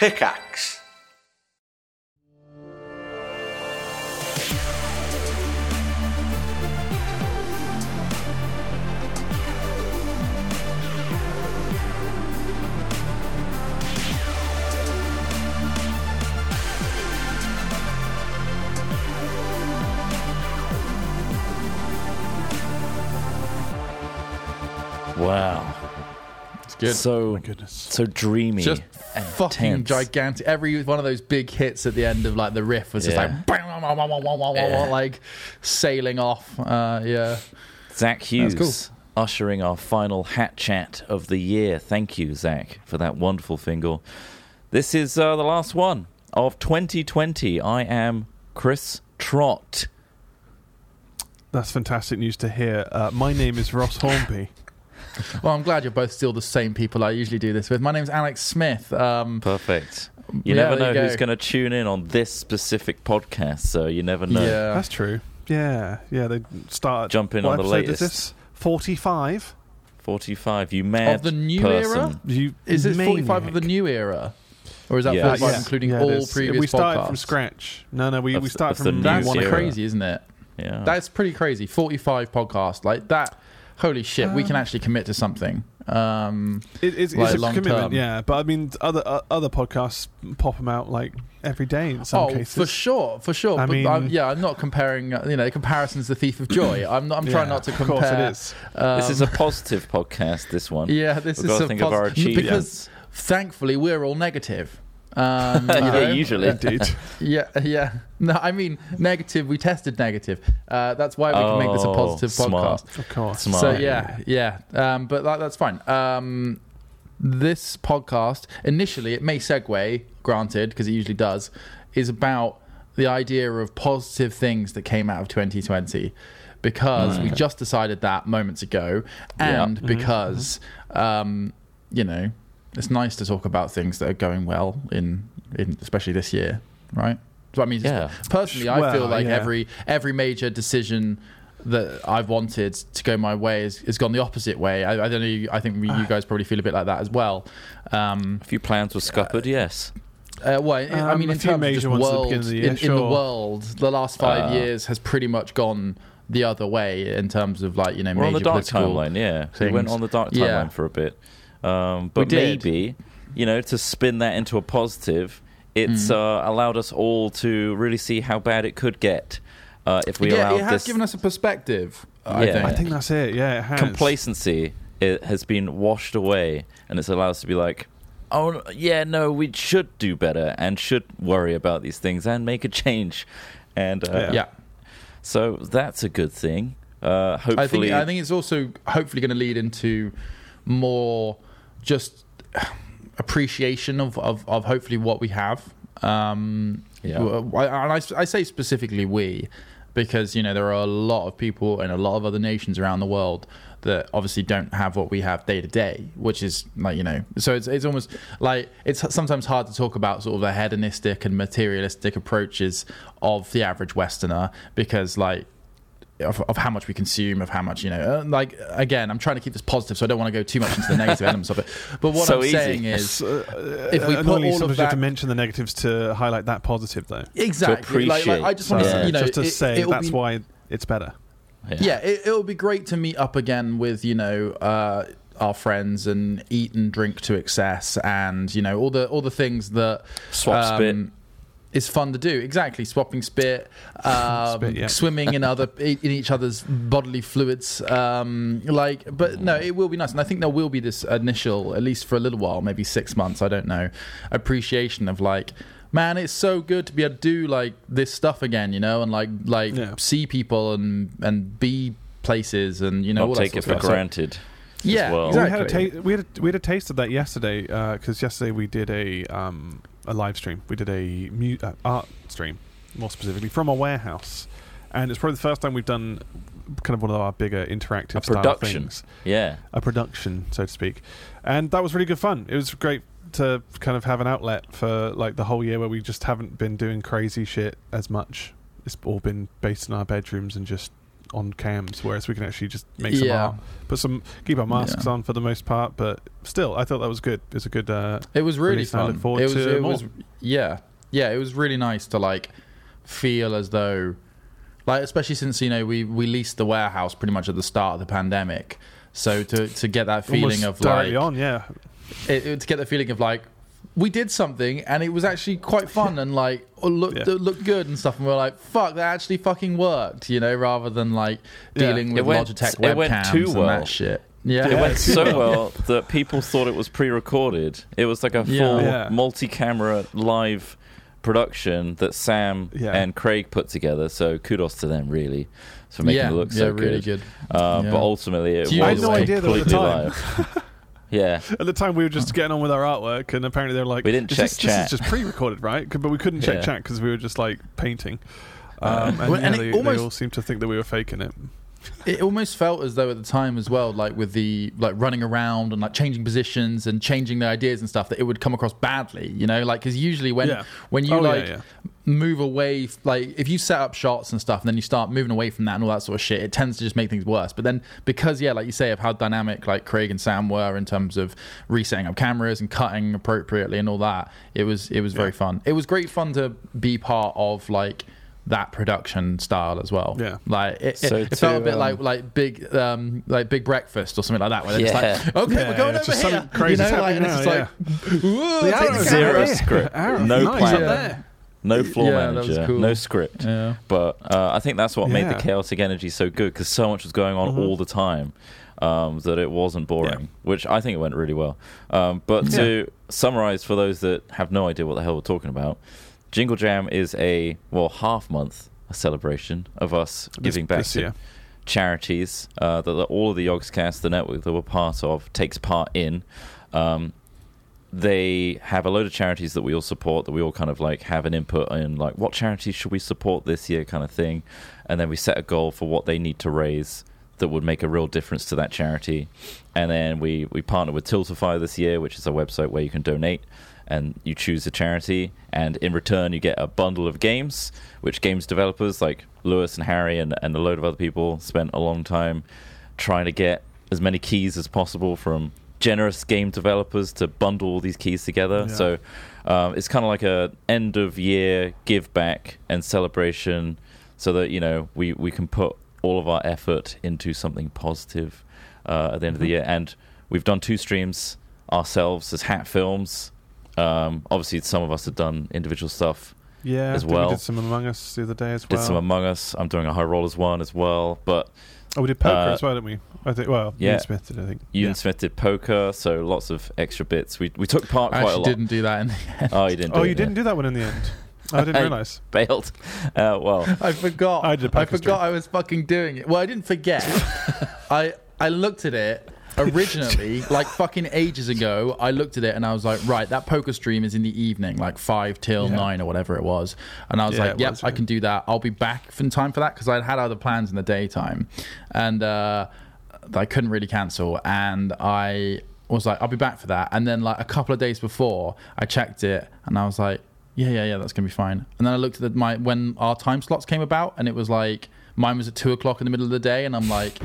Pickaxe. Good. So My goodness. so dreamy. just and fucking tense. gigantic. Every one of those big hits at the end of like the riff was just Yeah. like bang, wah, wah, wah, wah, wah, wah, wah, Yeah. like sailing off. Uh, yeah. Zach Hughes cool. ushering our final hat chat of the year. Thank you, Zach, for that wonderful fingal. This is uh, the last one of 2020. I am Chris Trott. That's fantastic news to hear. Uh, my name is Ross Hornby. Well, I'm glad you're both still the same people I usually do this with. My name's Alex Smith. Um, Perfect. You Yeah, never know you who's going to tune in on this specific podcast, so you never know. yeah. That's true. Yeah, yeah. They start jumping on the episode is latest. this? Forty-five. 45, you mad Of the new person. era? You Is this 45 of the new era? Or is that Yeah. 45 Yeah. including Yeah, it all is. previous We started podcasts? from scratch. No, no. We Of we started of the from new That's one crazy, isn't it? Yeah. That's pretty crazy. 45 podcast. Like that. Holy shit, we can Um, actually commit to something. Um, It, it's, Like it's a commitment, term. yeah. But I mean, other uh, other podcasts pop them out like every day in some oh, cases. for sure, for sure. I but mean- I'm, yeah, I'm not comparing. uh, You know, comparison's the thief of joy. I'm not. I'm trying Yeah, not to Of compare. course, it is. um, this is a positive podcast, this one. yeah. This We've is gotta a think of our achievements. because thankfully we're all negative. Um, Yeah, know? usually. Indeed. Yeah, yeah. No, I mean negative. We tested negative. Uh, that's why we can make this a Oh, positive smart. podcast. of course. Smart. So yeah, yeah. Um, but that, that's fine. Um, this podcast initially it may segue, granted, because it usually does, is about the idea of positive things that came out of 2020. Because we just decided that moments ago, Yeah. and because um, you know it's nice to talk about things that are going well in, in especially this year, right? So I mean, Yeah. personally, I Well, feel like yeah. every every major decision that I've wanted to go my way has, has gone the opposite way. I, I don't know. you- I think you guys probably feel a bit like that as well. Um, A few plans were scuppered, yes. uh, well, I- I Um, mean, a in few terms of just ones the world, of the in, year, in the world, the last five Uh, years has pretty much gone the other way in terms of like you know We're on major the dark political. timeline, yeah. We things. went on the dark timeline Yeah. for a bit. Um, but did. maybe, you know, to spin that into a positive, it's Mm. uh, allowed us all to really see how bad it could get uh, if we yeah, allow it has this given us a perspective. I Yeah. think. I think that's it. Yeah, it has. complacency. It has been washed away, and it's allowed us to be like, oh yeah, no, we should do better and should worry about these things and make a change. And uh, Yeah. yeah. so that's a good thing. Uh, I think hopefully, I think it's also hopefully going to lead into more just appreciation of, of, of hopefully what we have. Um, Yeah. and I, I say specifically we because you know there are a lot of people in a lot of other nations around the world that obviously don't have what we have day to day, which is like you know. So it's it's almost like it's sometimes hard to talk about sort of the hedonistic and materialistic approaches of the average Westerner because like of, of how much we consume, of how much you know. Uh, like again, I'm trying to keep this positive, so I don't want to go too much into the negative elements of it. But what So I'm easy. saying is, Uh, If we put annoyingly, all of sometimes you have to mention the negatives to highlight that positive, though. exactly. Like, like, I just want to, Yeah. you know, just to it- say that's be- why it's better. Yeah, it, it'll be great to meet up again with you know uh, our friends and eat and drink to excess, and you know all the all the things that Swap spit. Is fun to do. Exactly, swapping spit, um, Spit, yeah. swimming in other in each other's bodily fluids. Um, like, but no, it will be nice, and I think there will be this initial, at least for a little while, maybe six months. I don't know, appreciation of like. Man, it's so good to be able to do like this stuff again, you know, and like like Yeah. see people and and be places and you know all not that take it for stuff. So- granted. Yeah, well. exactly. We had a ta- we had a, we had a taste of that yesterday because yesterday we did a um, a live stream. We did a mu- uh, art stream, more specifically from a warehouse, and it's probably the first time we've done kind of one of our bigger interactive A style production. things, Yeah. a production, so to speak, and that was really good fun. It was great to kind of have an outlet for like the whole year where we just haven't been doing crazy shit as much. It's all been based in our bedrooms and just on cams, whereas we can actually just make some Yeah. art, put some, keep our masks Yeah. on for the most part. But still, I thought that was good. It was a good. Uh, It was really fun. it was, to it more. was, yeah, yeah. It was really nice to like feel as though, like, especially since you know we we leased the warehouse pretty much at the start of the pandemic. So to to get that feeling almost of like on, yeah. it, it- to get the feeling of like we did something and it was actually quite fun and like looked Yeah. looked good and stuff and we are like fuck that actually fucking worked you know rather than like Yeah. dealing It with went- Logitech it went webcams too and well. that shit yeah, It went so well. well that people thought it was pre-recorded. It was like a full Yeah. Yeah. multi-camera live production that Sam Yeah. and Craig put together. So kudos to them, really, for making yeah, it look yeah, so really good. good. Uh, Yeah. But ultimately, it So you- was I had no idea that completely live. yeah, At the time, we were just getting on with our artwork, and apparently they're like, We didn't check this, chat." This is just pre-recorded, right? But we couldn't check Yeah. chat because we were just like painting. Uh, Um, and Well, yeah, and it they, almost- they all seemed to think that we were faking it. It almost felt as though at the time as well like with the like running around and like changing positions and changing the ideas and stuff that it would come across badly you know like because usually when Yeah. when you Oh, like yeah. move away like if you set up shots and stuff and then you start moving away from that and all that sort of shit it tends to just make things worse but then because yeah like you say of how dynamic like craig and sam were in terms of resetting up cameras and cutting appropriately and all that it was it was very fun it was great fun to be part of like that production style as well Yeah. like it, So it, it felt a bit um, like like big um like big breakfast or something like that where they're Yeah. just like okay Yeah, we're going yeah, over just here something crazy's you know like and it's now, just like "Whoa, The take the Zero camera." script. Arrow, No nice, plan. Yeah. there. no floor Yeah, manager, cool. no script. yeah But uh, I think that's what made the chaotic energy so good because so much was going on Mhm. all the time um, that it wasn't boring, Yeah. which I think it went really well. Um, but to summarize for those that have no idea what the hell we're talking about, Jingle Jam is a well half month a celebration of us This- giving back this to year. charities uh, that, that all of the Yogscast, the network that we're part of, takes part in. Um, they have a load of charities that we all support that we all kind of like have an input in like what charities should we support this year kind of thing and then we set a goal for what they need to raise that would make a real difference to that charity and then we we partner with tiltify this year which is a website where you can donate and you choose a charity and in return you get a bundle of games which games developers like lewis and harry and, and a load of other people spent a long time trying to get as many keys as possible from generous game developers to bundle all these keys together. Yeah. So um, it's kind of like a end of year give back and celebration, so that you know we we can put all of our effort into something positive uh, at the end of the Mhm. year. And we've done two streams ourselves as Hat Films. Um, obviously, some of us have done individual stuff. Yeah, as well. We did some Among Us the other day as well. Did some Among Us. I'm doing a High Rollers one as well, but oh, we did poker uh, as well, didn't we? I think. Well, yeah. yeah. Smith did. I think. Ewan yeah. Smith did poker, so lots of extra bits. We we took part I quite a actually lot. didn't do that in the end. Oh, you didn't. Oh, do you didn't yeah. do that one in the end. I didn't I- realize. bailed. Uh, well, I forgot. I did a I poker forgot stream. I was fucking doing it. Well, I didn't forget. I I looked at it originally, like fucking ages ago. I looked at it and I was like, right, that poker stream is in the evening, like five till Yeah. nine or whatever it was. And I was Yeah, like, yep, was, I can do that. I'll be back in time for that because I'd had other plans in the daytime, and uh, I couldn't really cancel. And I was like, I'll be back for that. And then like a couple of days before, I checked it and I was like, yeah, yeah, yeah, that's gonna be fine. And then I looked at the, my when our time slots came about, and it was like mine was at two o'clock in the middle of the day, and I'm like,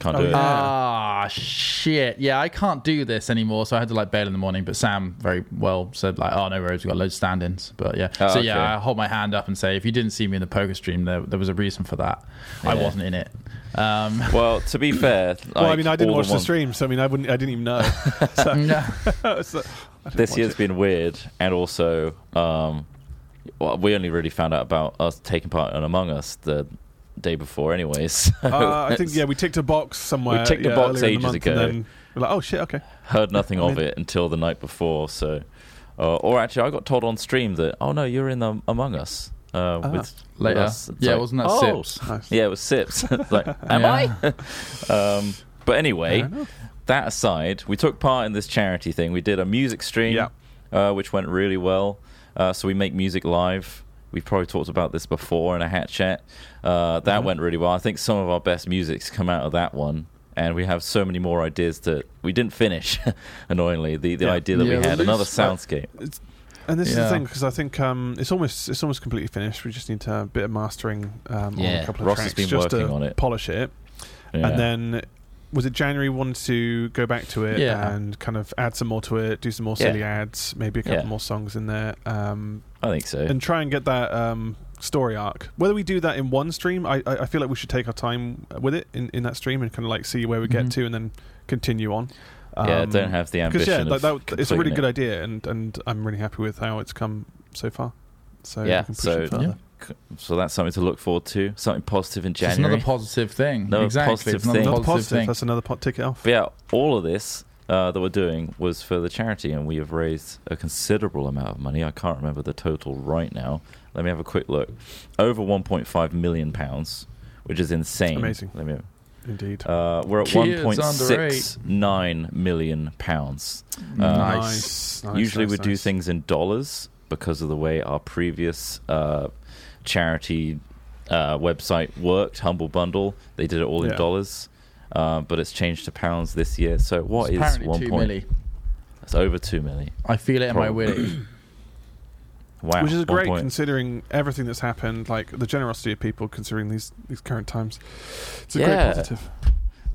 can't Oh, do it. yeah. ah, shit, yeah, I can't do this anymore. So I had to like bail in the morning. But Sam very well said like, oh no worries, we have got loads of stand-ins. But yeah, Oh, so okay. yeah, I hold my hand up and say, if you didn't see me in the poker stream, there there was a reason for that. I wasn't in it. Um, Well, to be fair, well, I mean, I didn't watch the one- stream, so I mean, I wouldn't. I didn't even know. so, no. so This watch year's it. been weird, and also, um, well, we only really found out about us taking part in Among Us the day before, anyways. So Uh, I think yeah, we ticked a box somewhere. We ticked a box earlier the ages month, ago. And then we're like, oh shit, okay. heard nothing of it until the night before. So, uh, or actually, I got told on stream that oh no, you're in the Among Us. Uh, Ah. with, with Later. us. Yeah, like, wasn't that oh, Sips? Nice. Yeah, it was Sips. like, am Yeah. I? um, but anyway, that aside, we took part in this charity thing. We did a music stream, Yeah. uh, which went really well. Uh, so we make music live. We've probably talked about this before in a hat chat. Uh, that Mhm. went really well. I think some of our best music's come out of that one. And we have so many more ideas that we didn't finish. annoyingly, the, the Yeah. idea that Yeah, we the had another loose- uh, soundscape. And this is the thing because I think um, it's almost it's almost completely finished. We just need to, a bit of mastering um, on Yeah, a couple of Ross tracks has been just working to on it. polish it. Yeah. And then was it January wanted to go back to it Yeah. and kind of add some more to it, do some more silly ads, maybe a couple Yeah. more songs in there, um, I think so. and try and get that um, story arc. Whether we do that in one stream, I, I I feel like we should take our time with it in, in that stream and kind of like see where we get Mhm. to and then continue on. yeah, Um, don't have the because ambition. yeah, of that, that, it's a really completing good idea, and and I'm really happy with how it's come so far. So Yeah, we can push so- it further. So that's something to look forward to. Something positive in Just January. another positive thing. Another exactly. positive It's another thing. Another positive, positive. thing. That's another pot ticket off. But yeah, all of this uh, that we're doing was for the charity, and we have raised a considerable amount of money. I can't remember the total right now. Let me have a quick look. Over 1.5 million pounds, which is insane. Amazing. Let me. Indeed. Uh, we're at Kids 1.69 million pounds. Uh, Nice. nice. Usually nice, we do things in dollars because of the way our previous uh, charity uh, website worked, Humble Bundle. They did it all in Yeah. dollars, uh, but it's changed to pounds this year. So what It's is one two point? milli. It's over two million. I feel it in my Probably. willy. Wow, Which is great point. considering everything that's happened, like the generosity of people considering these these current times. It's a Yeah. great positive.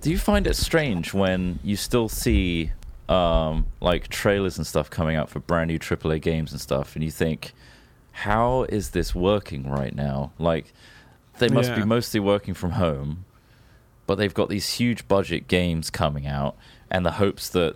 Do you find it strange when you still see um, like trailers and stuff coming out for brand new AAA games and stuff, and you think, how is this working right now? Like, they must be mostly working from home, but they've got these huge budget games coming out, and the hopes that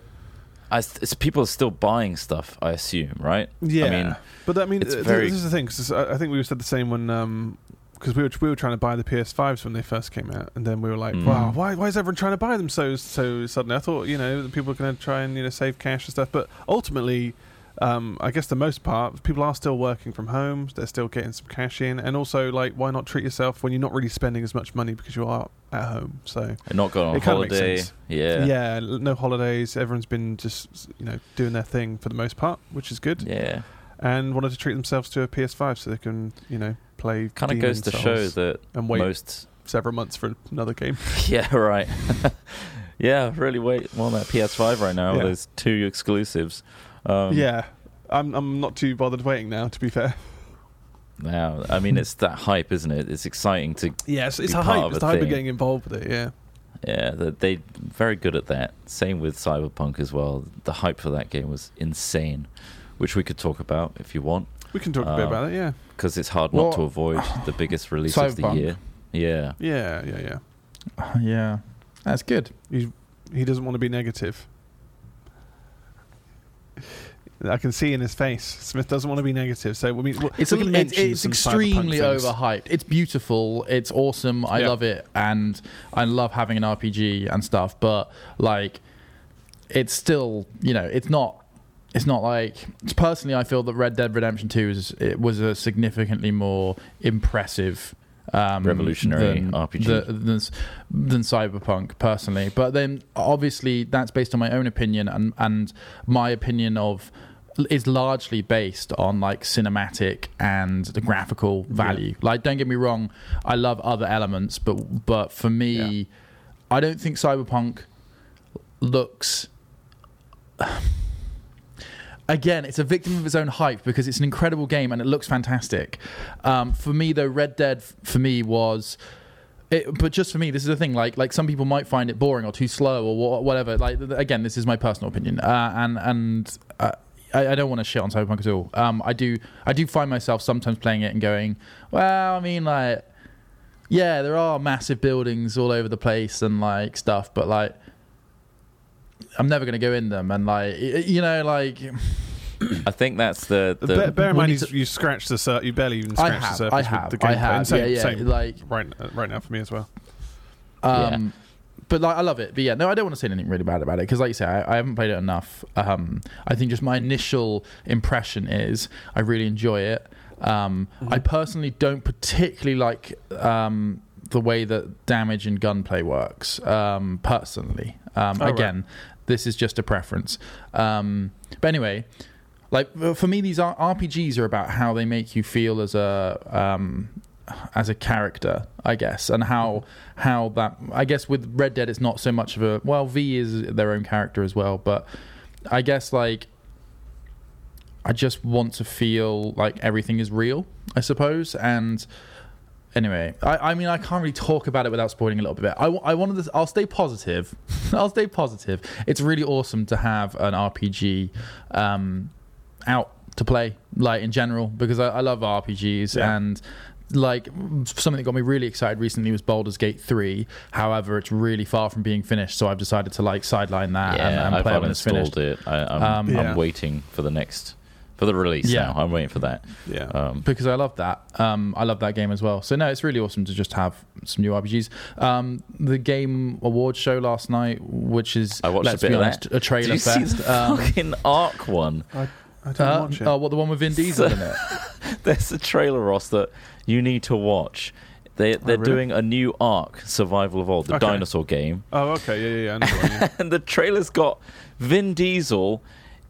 I, it's, people are still buying stuff. I assume, right? Yeah, I mean, but I mean, it's th- very- this is the thing. 'cause I think we said the same when because we were we were trying to buy the PS5s when they first came out, and then we were like, Mm. wow, why why is everyone trying to buy them so so suddenly? I thought you know people are going to try and you know save cash and stuff, but ultimately. Um, I guess the most part, people are still working from home. They're still getting some cash in, and also like, why not treat yourself when you're not really spending as much money because you are at home? So and not going on It holiday. Yeah, yeah, no holidays. Everyone's been just you know doing their thing for the most part, which is good, yeah. and wanted to treat themselves to a PS5 so they can you know play. Kind of goes to show that and wait most several months for another game. Yeah, right. yeah, really wait on that PS5 right now. Yeah. There's two exclusives. Um, yeah, I'm I'm not too bothered waiting now. To be fair, Now, I mean, it's that hype, isn't it? It's exciting to. yes, it's Be a part hype. of It's a the hype of getting involved with it. Yeah, Yeah, that they very good at that. Same with Cyberpunk as well. The hype for that game was insane, which we could talk about if you want, we can talk a bit Uh, about it. Yeah, because it's hard Well, not to avoid the biggest release of the year. Yeah, yeah, yeah, yeah. yeah, that's good. He he doesn't want to be negative. I can see in his face. Smith doesn't want to be negative. So we mean, It's, we a, it's, it's extremely overhyped. It's beautiful. It's awesome. I Yeah. love it, and I love having an RPG and stuff. But like, it's still, you know, it's not. It's not like personally. I feel that Red Dead Redemption Two is it was a significantly more impressive. Um, Revolutionary than, RPG. the- than, than Cyberpunk personally, but then obviously that's based on my own opinion and and my opinion of is largely based on like cinematic and the graphical value. Like, don't get me wrong, I love other elements, but but for me, Yeah. I don't think Cyberpunk looks. Again, it's a victim of its own hype because it's an incredible game and it looks fantastic. Um, for me, though, Red Dead for me was. It, but just for me, this is the thing. Like, like some people might find it boring or too slow or wha- whatever. Like, th- again, this is my personal opinion, uh, and and I, I don't want to shit on Cyberpunk at all. Um, I do, I do find myself sometimes playing it and going, well, I mean, like, yeah, there are massive buildings all over the place and like stuff, but like, I'm never going to go in them, and like, you know, like, I think that's the. the Bear, bear in mind, you, to- you scratched the sur- you barely even I scratched the surface I with have, the I have, And same, yeah, yeah, same like, right, right now for me as well. Um, But like, I love it. But yeah, no, I don't want to say anything really bad about it because, like you say, I, I haven't played it enough. Um, I think just my initial impression is I really enjoy it. Um, Mm-hmm. I personally don't particularly like um, the way that damage and gunplay works. Um, personally, um, Oh, right. again, this is just a preference. Um, but anyway, like for me, these RPGs are about how they make you feel as a um, as a character, I guess, and how how that I guess with Red Dead it's not so much of a well V is their own character as well, but I guess like I just want to feel like everything is real, I suppose. And anyway, I, I mean, I can't really talk about it without spoiling a little bit. I, I wanted to, I'll stay positive. I'll stay positive. It's really awesome to have an RPG um, out to play, like in general, because I, I love RPGs Yeah. and like something that got me really excited recently was Baldur's Gate 3. However, it's really far from being finished, so I've decided to like sideline that and, yeah, and I've play it when it's finished. it. I, I'm, Um, Yeah. I'm waiting for the next for the release Yeah. now. I'm waiting for that. Yeah. Um, because I love that. Um, I love that game as well. So no, it's really awesome to just have some new RPGs. Um, the Game Awards show last night, which is I watched let's a bit be of that. a trailer Did you see the Um, fucking Arc one? I, I didn't uh, watch it. oh, what the one with Vin Diesel in it? There's a trailer, Ross, that you need to watch. They, they're really? doing a new Ark, Survival Evolved, the Okay. dinosaur game. oh, okay. Yeah, yeah, yeah. I know the one, yeah. And the trailer's got Vin Diesel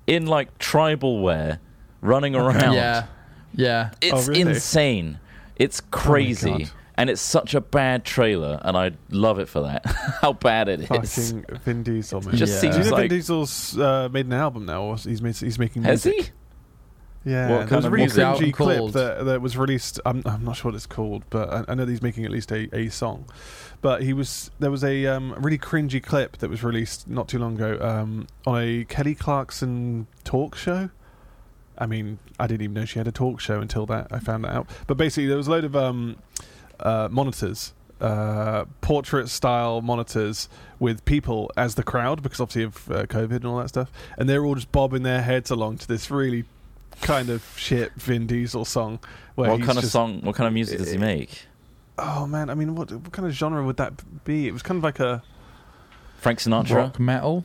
in like tribal wear running around. yeah, yeah. It's Oh, really? insane. It's crazy. God. And it's such a bad trailer, and I love it for that. How bad it is. Fucking Vin Diesel, man. Just Yeah. seems Do you know like. Vin Diesel's uh, made an album now? Or he's made, he's making Has music. he? Yeah, What there kind was a really What's the album cringy clip that, that was released. I'm, I'm not sure what it's called, but I, I know that he's making at least a, a song. But he was there was a um, really cringy clip that was released not too long ago um, on a Kelly Clarkson talk show. I mean, I didn't even know she had a talk show until that I found that out. But basically, there was a load of um, uh, monitors, uh, portrait style monitors with people as the crowd because obviously of uh, COVID and all that stuff, and they're all just bobbing their heads along to this really kind of shit Vin Diesel song. Where What he's kind of just- song? What kind of music does he make? Oh man, I mean, what what kind of genre would that be? It was kind of like a Frank Sinatra. Rock metal.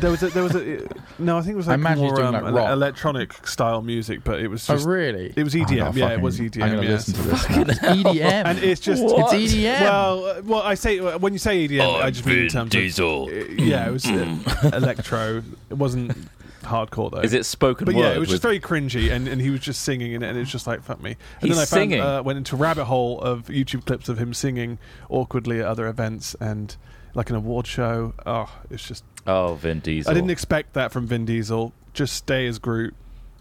There was a there was a no, I think it was I like imagine more doing um, like ele- rock. electronic style music, but it was Oh really? it was EDM. gonna yeah, it fucking- was I'm EDM. gonna yeah. listen to this. now. It's EDM. and it's just What? It's EDM. Well, uh, well, I say when you say EDM, I just mean in terms Diesel. of uh, yeah, it was uh, electro. It wasn't hardcore though. Is it spoken But word? yeah, it was just very cringy, and, and he was just singing in it, and it was just like fuck me. And He's then I found, singing? uh, went into a rabbit hole of YouTube clips of him singing awkwardly at other events and like an award show. Oh, it's just oh, Vin Diesel. I didn't expect that from Vin Diesel. Just stay as Groot,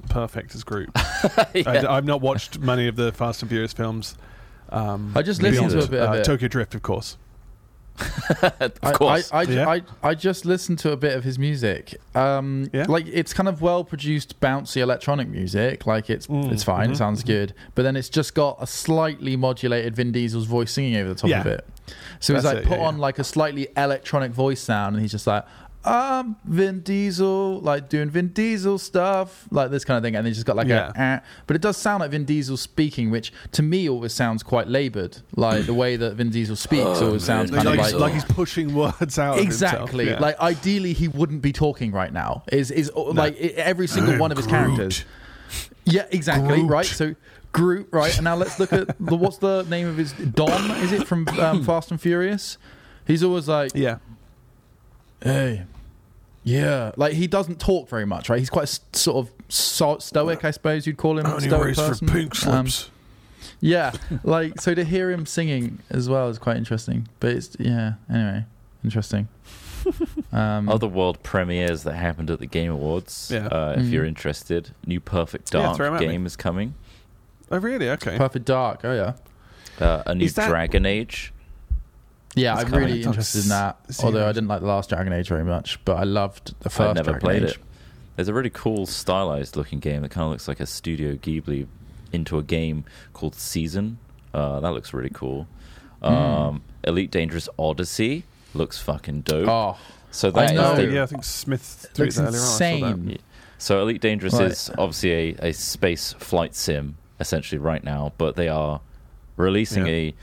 perfect as Groot. Yeah. I, have not watched many of the Fast and Furious films. Um, I just listened beyond, to a bit of uh, it. Tokyo Drift, of course. of course. I, I, Yeah. I, I just listened to a bit of his music. Um, Yeah? Like it's kind of well produced, bouncy electronic music. Like it's Mm, it's fine. mhm, It sounds good. But then it's just got a slightly modulated Vin Diesel's voice singing over the top Yeah. of it. So he's That's like it, put yeah, on yeah. like a slightly electronic voice sound, and he's just like. I'm Vin Diesel, like doing Vin Diesel stuff, like this kind of thing, and he's just got like Yeah. a, eh. but it does sound like Vin Diesel speaking, which to me always sounds quite laboured. Like the way that Vin Diesel speaks always sounds kind like, of he's, like like he's pushing words out. of exactly Yeah. like ideally he wouldn't be talking right now is is uh, like every single one of his characters yeah exactly Groot. right so Groot right and now let's look at the what's the name of his Dom is it from um, Fast and Furious he's always like yeah. hey yeah like he doesn't talk very much right he's quite s- sort of so- stoic I suppose you'd call him Only stoic race person. for pink Um, yeah, like so to hear him singing as well is quite interesting. But it's yeah, anyway, interesting. Um, Other world premieres that happened at the Game Awards. Yeah. Uh, if Mm. you're interested, new Perfect Dark throw 'em at me. game is coming. oh really? Okay. Perfect Dark. Oh yeah, Uh, a new that- Dragon Age. Yeah. It's I'm coming. really interested in that. See, Although I didn't like the last Dragon Age very much, but I loved the 1st I've never Dragon played Age. it. There's a really cool stylized looking game that kind of looks like a Studio Ghibli into a game called Season. Uh, that looks really cool. Hmm. Um, Elite Dangerous Odyssey looks fucking dope. Oh, so I that is know. the- yeah, I think Smith it tweeted looks that earlier on. I insane. So Elite Dangerous Right. is obviously a, a space flight sim essentially right now, but they are releasing Yeah. a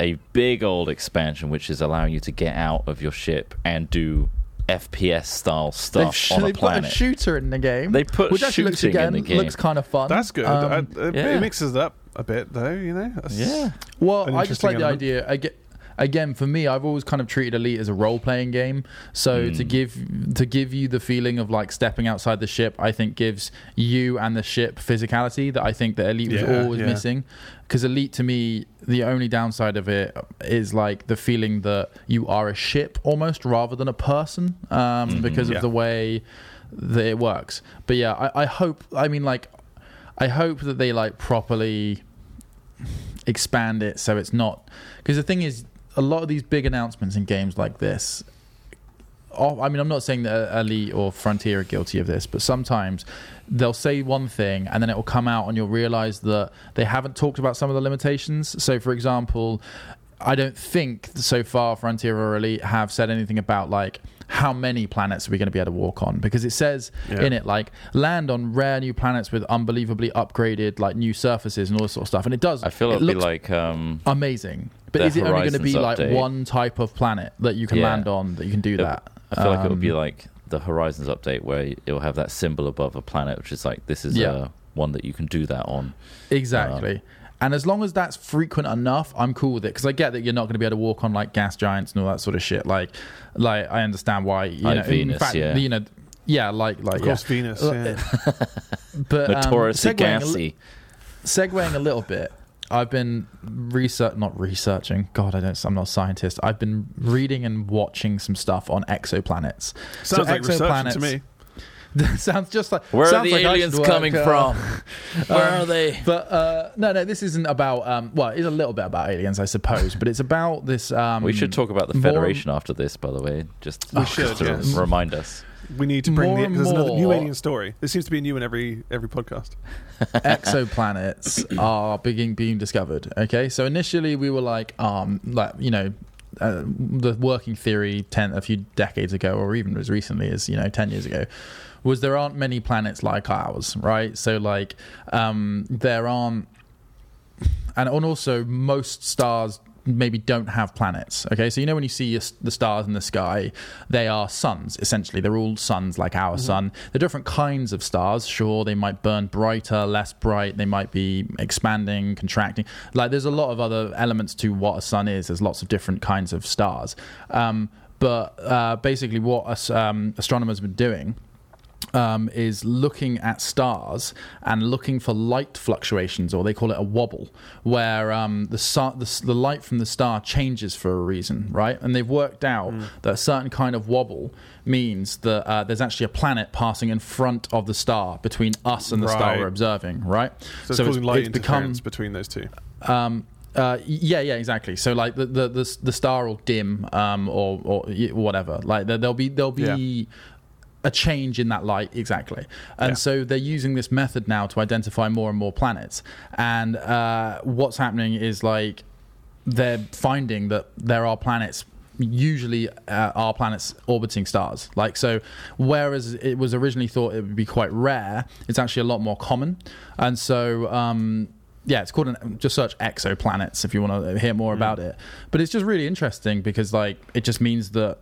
a big old expansion which is allowing you to get out of your ship and do FPS style They've, stuff sh- on a they put a planet. shooter in the game. They put which actually looks shooting in the game. looks kind of fun. That's good. Um, I- it, yeah. it mixes it up a bit, though. You know. That's- yeah. Well, I just interesting like the idea. I get, again, for me, I've always kind of treated Elite as a role-playing game. So to Mm. give to give you the feeling of like stepping outside the ship, I think gives you and the ship physicality that I think that Elite was always yeah. missing. Because Elite, to me, the only downside of it is like the feeling that you are a ship almost rather than a person, um, Mhm. because of Yeah. the way that it works. But yeah, I, I hope. I mean, like, I hope that they like properly expand it so it's not because the thing is a lot of these big announcements in games like this oh, I mean, I'm not saying that Elite or Frontier are guilty of this, but sometimes they'll say one thing and then it will come out and you'll realize that they haven't talked about some of the limitations. So, for example, I don't think so far Frontier or Elite have said anything about like how many planets are we going to be able to walk on because it says Yeah. in it like land on rare new planets with unbelievably upgraded like new surfaces and all this sort of stuff and it does I feel it it'll be looks like um, amazing but is it only going to be Horizons like one type of planet that you can Yeah. land on that you can do that I feel like it'll be Um, like the Horizons update where it'll have that symbol above a planet, which is like this is Yeah. uh, one that you can do that on. Exactly. And as long as that's frequent enough, I'm cool with it because I get that you're not going to be able to walk on like gas giants and all that sort of shit. Like, like I understand why. You Like know, in Venus, fact, yeah. you know, yeah, like like Of course, yeah. Venus. Yeah. But um, Notoriously segueing a gassy. segueing a little bit, I've been research not researching. God, I don't. I'm not a scientist. I've been reading and watching some stuff on exoplanets. Sounds like research to me. sounds just like Where are sounds the like aliens should work, coming uh, from? Where um, are they? But uh, no, no, this isn't about. Um, well, it's a little bit about aliens, I suppose, but it's about this. Um, we should talk about the more- Federation after this, by the way. Just, We just should, to yes. remind us. We need to bring More the. and There's another new more- alien story. There seems to be a new in every every podcast. exoplanets are being being discovered. Okay, so initially we were like, um, like you know. Uh, the working theory ten a few decades ago, or even as recently as you know ten years ago, was there aren't many planets like ours, right? So like, um, there aren't, and and also most stars maybe don't have planets. Okay, so you know when you see the stars in the sky, they are suns essentially. They're all suns like our sun. They're different kinds of stars. Sure, they might burn brighter, less bright. They might be expanding, contracting. Like there's a lot of other elements to what a sun is. There's lots of different kinds of stars. Um, but uh, basically, what us, um, astronomers have been doing um, is looking at stars and looking for light fluctuations, or they call it a wobble, where um, the, star, the the light from the star changes for a reason, right? And they've worked out that a certain kind of wobble means that uh, there's actually a planet passing in front of the star between us and the star we're observing, right? So it's causing light become interference between those two. um, uh, yeah, yeah, exactly. So like the the the, the star will dim, um, or or whatever. Like there, there'll be there'll be a change in that light exactly, and Yeah. so they're using this method now to identify more and more planets. And uh, what's happening is like they're finding that there are planets usually uh, are planets orbiting stars. Like so whereas it was originally thought it would be quite rare it's actually a lot more common. And so um yeah it's called an just search exoplanets if you want to hear more about it. But it's just really interesting because like it just means that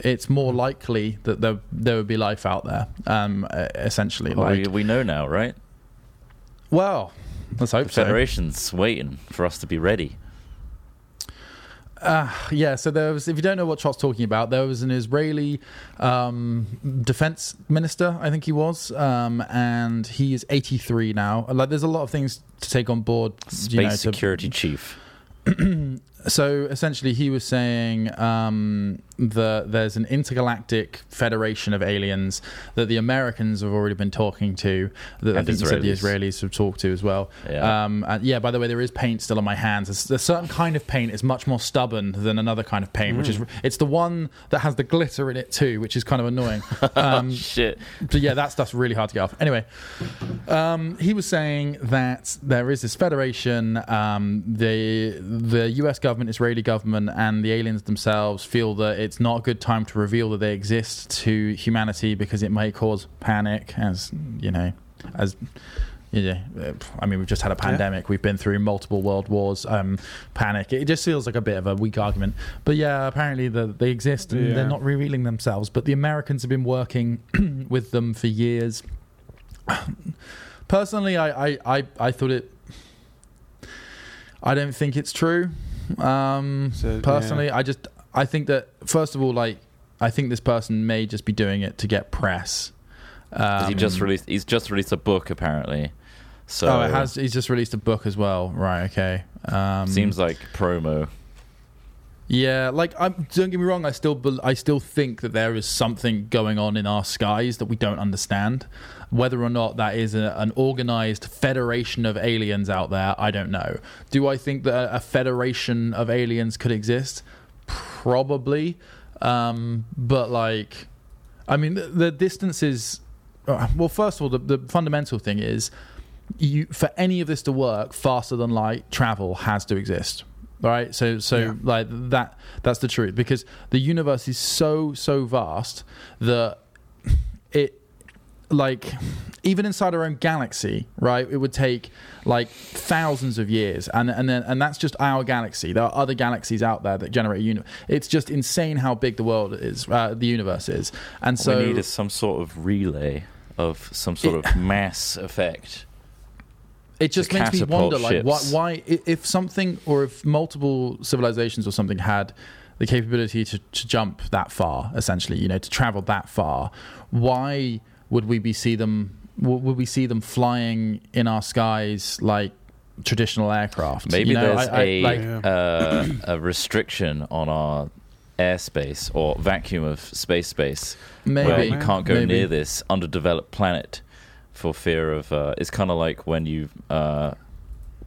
it's more likely that there there would be life out there um essentially Well, like we, we know now, right? well let's hope The so Federation's waiting for us to be ready. Uh, yeah, so there was, if you don't know what Trott's talking about, there was an Israeli um, defense minister, I think he was, um, and he is 83 now. Like, there's a lot of things to take on board. Space you know, to- security chief. so essentially, he was saying um, that there's an intergalactic federation of aliens that the Americans have already been talking to. That I think said the Israelis. Have talked to as well. Yeah. Um, and yeah. By the way, there is paint still on my hands. A certain kind of paint is much more stubborn than another kind of paint, which is it's the one that has the glitter in it too, which is kind of annoying. Um, Shit. so yeah, that stuff's really hard to get off. Anyway, um, he was saying that there is this federation. Um, the the U.S. government, Israeli government, and the aliens themselves feel that it's not a good time to reveal that they exist to humanity because it may cause panic, as you know, as. Yeah, I mean, we've just had a pandemic. We've been through multiple world wars. Um, panic. It just feels like a bit of a weak argument. But yeah, apparently the, they exist and Yeah. they're not revealing themselves. But the Americans have been working with them for years. Personally, I, I, I, I thought it. I don't think it's true. Um, So, personally, I just I think that first of all, like I think this person may just be doing it to get press. 'Cause he just Um, released. He's just released a book, apparently. So oh, it has. He's just released a book as well. Right. Okay. Um, seems like promo. Yeah, like I'm, don't get me wrong. I still, bel I still think that there is something going on in our skies that we don't understand. Whether or not that is a, an organized federation of aliens out there, I don't know. Do I think that a federation of aliens could exist? Probably, um, but like, I mean, the, the distance is. uh, Well, first of all, the, the fundamental thing is, you for any of this to work, faster than light travel has to exist right? So so Yeah. like that that's the truth. Because the universe is so so vast that it like even inside our own galaxy right it would take like thousands of years. And and then and that's just our galaxy. There are other galaxies out there that generate a universe it's just insane how big the world is uh, the universe is. And so we need is some sort of relay of some sort of mass effect. It just makes me catapult wonder like why, why if something or if multiple civilizations or something had the capability to, to jump that far essentially you know to travel that far why would we be see them would we see them flying in our skies like traditional aircraft Maybe You know, there's I- I- a like, Yeah. uh, a restriction on our airspace or vacuum of space space maybe where you can't go maybe. near this underdeveloped planet for fear of. Uh, it's kind of like when you uh,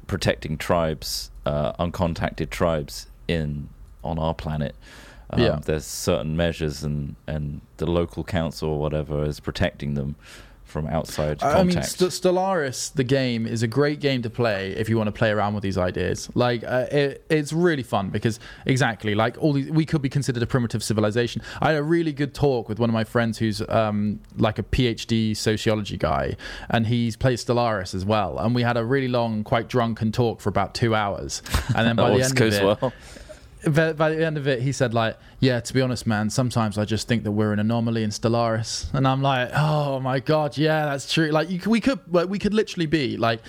protecting tribes, uh, uncontacted tribes in on our planet. Um, Yeah. There's certain measures, and and the local council or whatever is protecting them from outside I mean. St- Stellaris, the game, is a great game to play if you want to play around with these ideas. Like, uh, it, it's really fun because exactly like all these, we could be considered a primitive civilization. I had a really good talk with one of my friends who's um, like a PhD sociology guy, and he's played Stellaris as well. And we had a really long, quite drunken talk for about two hours. And then by the end of it, well. By, by the end of it, he said like, "Yeah, to be honest, man, sometimes I just think that we're an anomaly in Stellaris." And I'm like, "Oh my god, yeah, that's true." Like, you, we could, like, we could literally be like,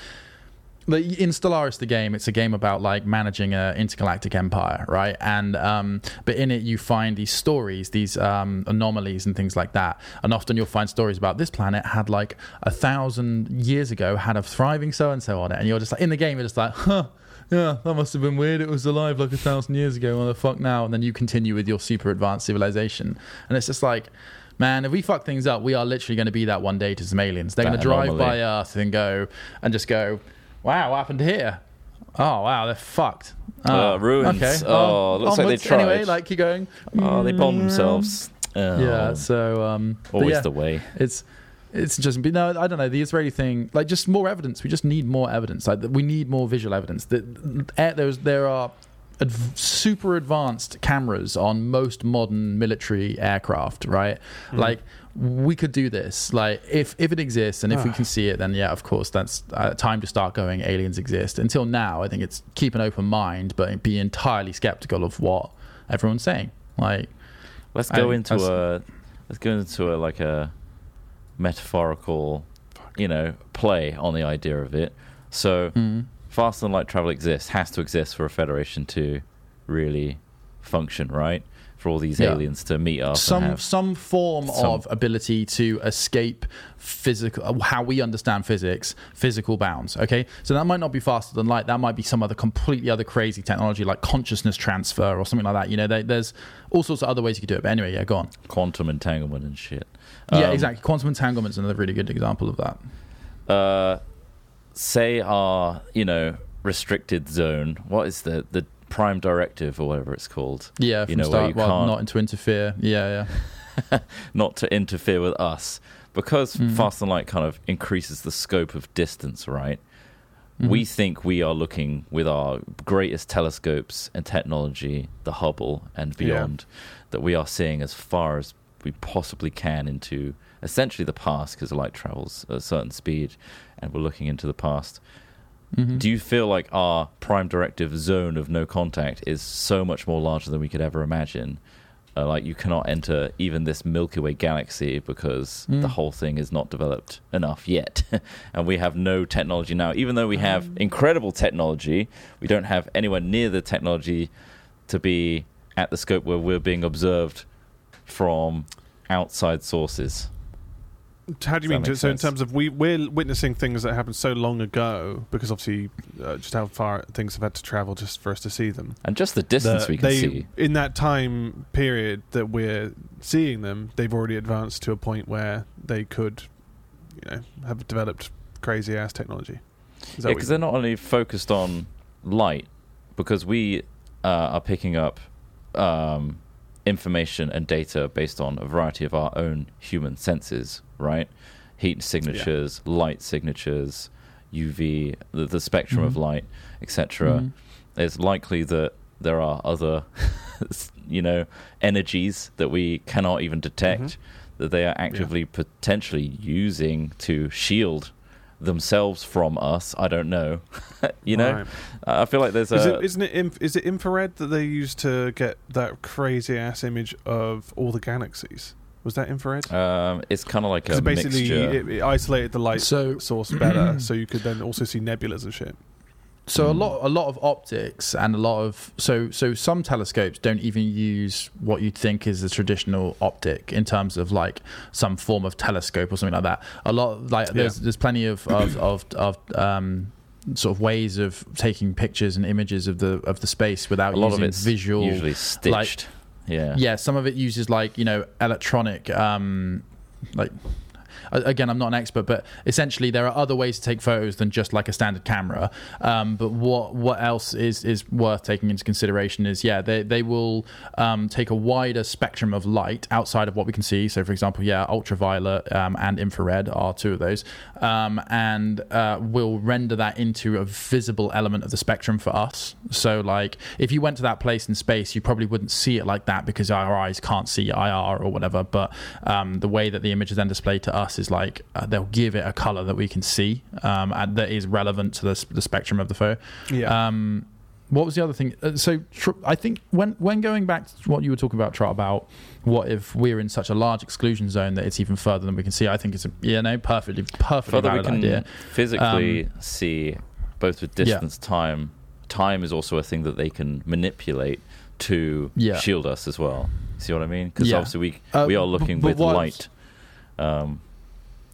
like, in Stellaris, the game, it's a game about like managing an intergalactic empire, right? And um, but in it, you find these stories, these um, anomalies, and things like that. And often you'll find stories about this planet had like a thousand years ago had a thriving so and so on it, and you're just like in the game, you're just like, huh. Yeah, that must have been weird. It was alive like a thousand years ago. What the fuck now? And then you continue with your super advanced civilization, and it's just like, man, if we fuck things up, we are literally going to be that one day to some aliens. They're going to drive anomaly. by Earth and go and just go, "Wow, what happened here? Oh, wow, they're fucked." Uh, Oh, ruins. Okay. Oh, looks like they onwards. Anyway, tried. like keep going. Oh, they bombed themselves. Oh, Yeah. So, um, but always yeah, the way. it's it's interesting. But no, I don't know. The Israeli thing, like just more evidence. We just need more evidence. Like we need more visual evidence. That there's there are adv- super advanced cameras on most modern military aircraft. Right, like. We could do this, like if if it exists and if we Ah. can see it, then yeah, of course, that's uh, time to start going. Aliens exist. Until now, I think it's keep an open mind, but be entirely skeptical of what everyone's saying. Like, Let's go I- into a let's go into a like a metaphorical, you know, play on the idea of it. So, mm, faster than light travel exists has to exist for a federation to really function, right? For all these Yeah. aliens to meet up some and have some form some- of ability to escape physical how we understand physics physical bounds okay? So that might not be faster than light. That might be some other completely other crazy technology like consciousness transfer or something like that you know? They, there's all sorts of other ways you could do it. But anyway yeah go on. Quantum entanglement and shit. yeah Um, exactly. Quantum entanglement is another really good example of that. Uh, say our you know restricted zone. What is the the prime directive or whatever it's called? yeah you know, where you well can't- not to interfere yeah yeah Not to interfere with us because Mhm. fast and light kind of increases the scope of distance, right? Mhm. We think we are looking with our greatest telescopes and technology, the Hubble and Yeah. beyond, that we are seeing as far as we possibly can into essentially the past because light travels at a certain speed and we're looking into the past. Mhm. Do you feel like our prime directive zone of no contact is so much more larger than we could ever imagine? Uh, like you cannot enter even this Milky Way galaxy because Mm. the whole thing is not developed enough yet, and we have no technology now. Even though we have Um. incredible technology, we don't have anywhere near the technology to be at the scope where we're being observed from outside sources. How do you mean? So in terms of we we're witnessing things that happened so long ago because obviously uh, just how far things have had to travel just for us to see them. and just the distance we can they, see. in that time period that we're seeing them, they've already advanced to a point where they could, you know, have developed crazy ass technology. Is Yeah, because they're not only focused on light, because we uh, are picking up um, information and data based on a variety of our own human senses, right? Heat signatures, light signatures, UV, the, the spectrum of Mhm. light, etc. Mhm. It's likely that there are other, you know, energies that we cannot even detect Mhm. that they are actively potentially using to shield themselves from us. I don't know. you know, Right. I feel like there's Is a it, isn't it? Inf- is it infrared that they used to get that crazy ass image of all the galaxies? Was that infrared? um, it's kind of like a basically mixture. it, it isolated the light So source better, so you could then also see nebulas and shit. So a Mm. lot, a lot of optics and a lot of so so some telescopes don't even use what you'd think is the traditional optic in terms of like some form of telescope or something like that. A lot like there's there's plenty of of of, of um, sort of ways of taking pictures and images of the of the space without a lot using of it's visual. usually stitched. yeah. yeah, some of it uses like you know electronic um, like. Again, I'm not an expert, but essentially there are other ways to take photos than just like a standard camera. Um, but what what else is is worth taking into consideration is yeah they they will um, take a wider spectrum of light outside of what we can see. So for example, yeah, ultraviolet um, and infrared are two of those, um, and uh, will render that into a visible element of the spectrum for us. So like if you went to that place in space, you probably wouldn't see it like that because our eyes can't see IR or whatever. But um, the way that the image is then displayed to us is like uh, they'll give it a color that we can see um, and that is relevant to the, the spectrum of the photo. Yeah. Um, what was the other thing? Uh, so tr- I think when when going back to what you were talking about, Trott, about what if we're in such a large exclusion zone that it's even further than we can see? I think it's a you know perfectly perfectly Further we can idea. physically Um, see, both with Yeah. distance, time. Time is also a thing that they can manipulate to Yeah. shield us as well. See what I mean? Because Yeah. obviously we Uh, we are looking but with light. Um,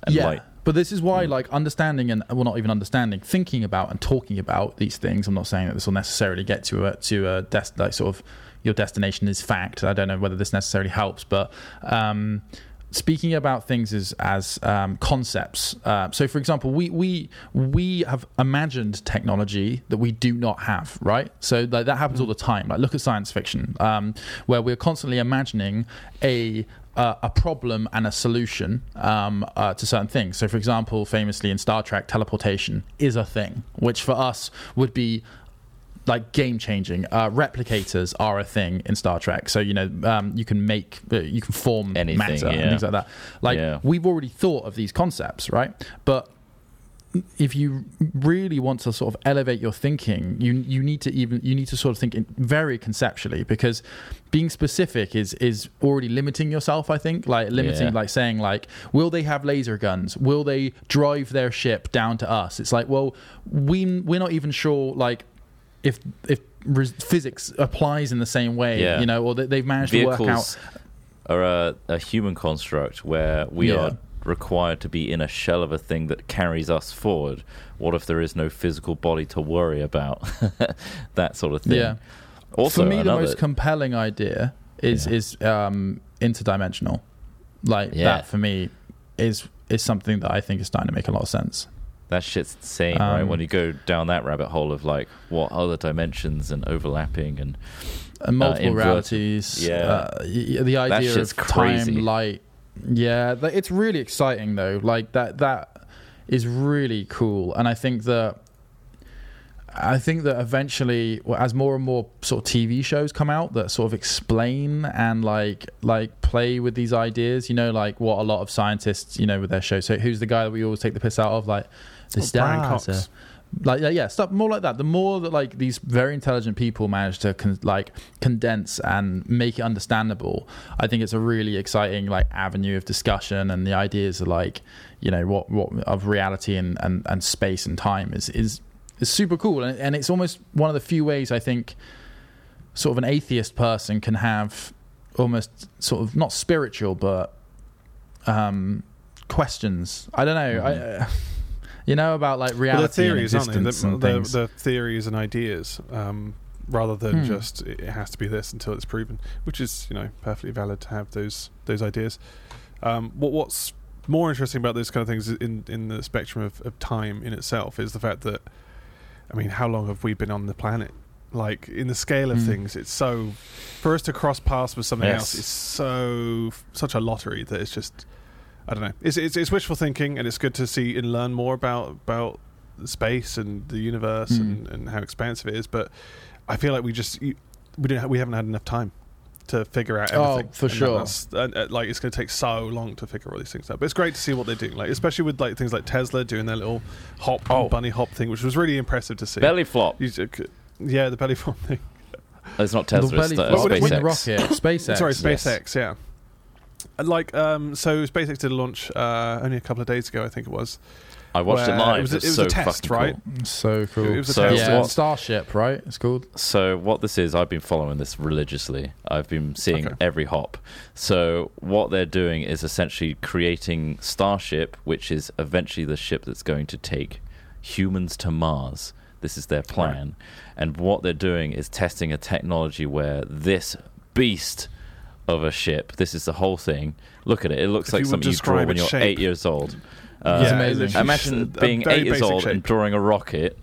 and yeah, light. but this is why, Mm. like, understanding and well, not even understanding, thinking about and talking about these things. I'm not saying that this will necessarily get to a to a des- like sort of your destination is fact. I don't know whether this necessarily helps, but um, speaking about things as as um, concepts. Uh, so, for example, we we we have imagined technology that we do not have, right? So like, that happens all the time. Like, look at science fiction, um, where we're constantly imagining a uh, a problem and a solution um, uh, to certain things. So, for example, famously in Star Trek, teleportation is a thing, which for us would be like game changing. Uh, replicators are a thing in Star Trek. So you know um, you can make, uh, you can form Anything, matter yeah. and things like that. Like Yeah. we've already thought of these concepts, right? But if you really want to sort of elevate your thinking, you you need to even you need to sort of think in very conceptually because being specific is is already limiting yourself. I think like limiting Yeah. like saying like will they have laser guns? Will they drive their ship down to us? It's like well we we're not even sure like if if res- physics applies in the same way, Yeah. you know, or that they've managed to work out. Vehicles are a, a human construct where we Yeah. are required to be in a shell of a thing that carries us forward. What if there is no physical body to worry about? that sort of thing. Yeah. Also, For me, the most compelling idea is Yeah. is um, interdimensional. Like Yeah. that for me is is something that I think is starting to make a lot of sense. that shit's insane, right? Um, When you go down that rabbit hole of like what other dimensions and overlapping and And multiple invert- realities. yeah. uh, the idea of crazy. time, light. Yeah, it's really exciting though. Like that that is really cool, and I think that. I think that eventually, well, as more and more sort of TV shows come out that sort of explain and like like play with these ideas, you know, like what a lot of scientists, you know, with their shows. So who's the guy that we always take the piss out of? Like the Oh, Brian. Cox. like yeah, yeah, stuff more like that. The more that like these very intelligent people manage to con- like condense and make it understandable, I think it's a really exciting like avenue of discussion. And the ideas are like you know what what of reality and and, and space and time is is is super cool. And, and it's almost one of the few ways I think sort of an atheist person can have almost sort of not spiritual but um questions. I don't know. I, uh, you know about like Well, reality the theories, and aren't they? The, and the, the theories and ideas, um, rather than Hmm. just it has to be this until it's proven, which is you know perfectly valid to have those those ideas. Um, what what's more interesting about those kind of things in in the spectrum of, of time in itself is the fact that, I mean, how long have we been on the planet? Like in the scale of Hmm. things, it's so for us to cross paths with something Yes. else is so such a lottery that it's just I don't know. It's, it's it's wishful thinking, and it's good to see and learn more about about space and the universe Mm. and, and how expansive it is. But I feel like we just we don't we haven't had enough time to figure out everything. Oh, everything. for And sure. that's- and, uh, like it's going to take so long to figure all these things out. But it's great to see what they're doing. Like especially with like things like Tesla doing their little hop Oh. bunny hop thing, which was really impressive to see. Belly flop. You ju- yeah, the belly flop thing. It's not the Tesla. It's belly the, flop SpaceX. with the SpaceX. rocket, SpaceX. Sorry, yes. SpaceX. Yeah. And, Like um, so, SpaceX did a launch uh, only a couple of days ago, I think it was. I watched it live. it was a- It's it was so a test, fucking right? cool. So cool. It was a So test. yeah, what- Starship, right? It's called. So what this is, I've been following this religiously. I've been seeing Okay. every hop. So what they're doing is essentially creating Starship, which is eventually the ship that's going to take humans to Mars. This is their plan. And what they're doing is testing a technology where this beast of a ship, this is the whole thing. Look at it. It looks If like you something you draw when you're shape. 8 years old. Uh, It's amazing. literally Imagine being eight years old shape. and drawing a rocket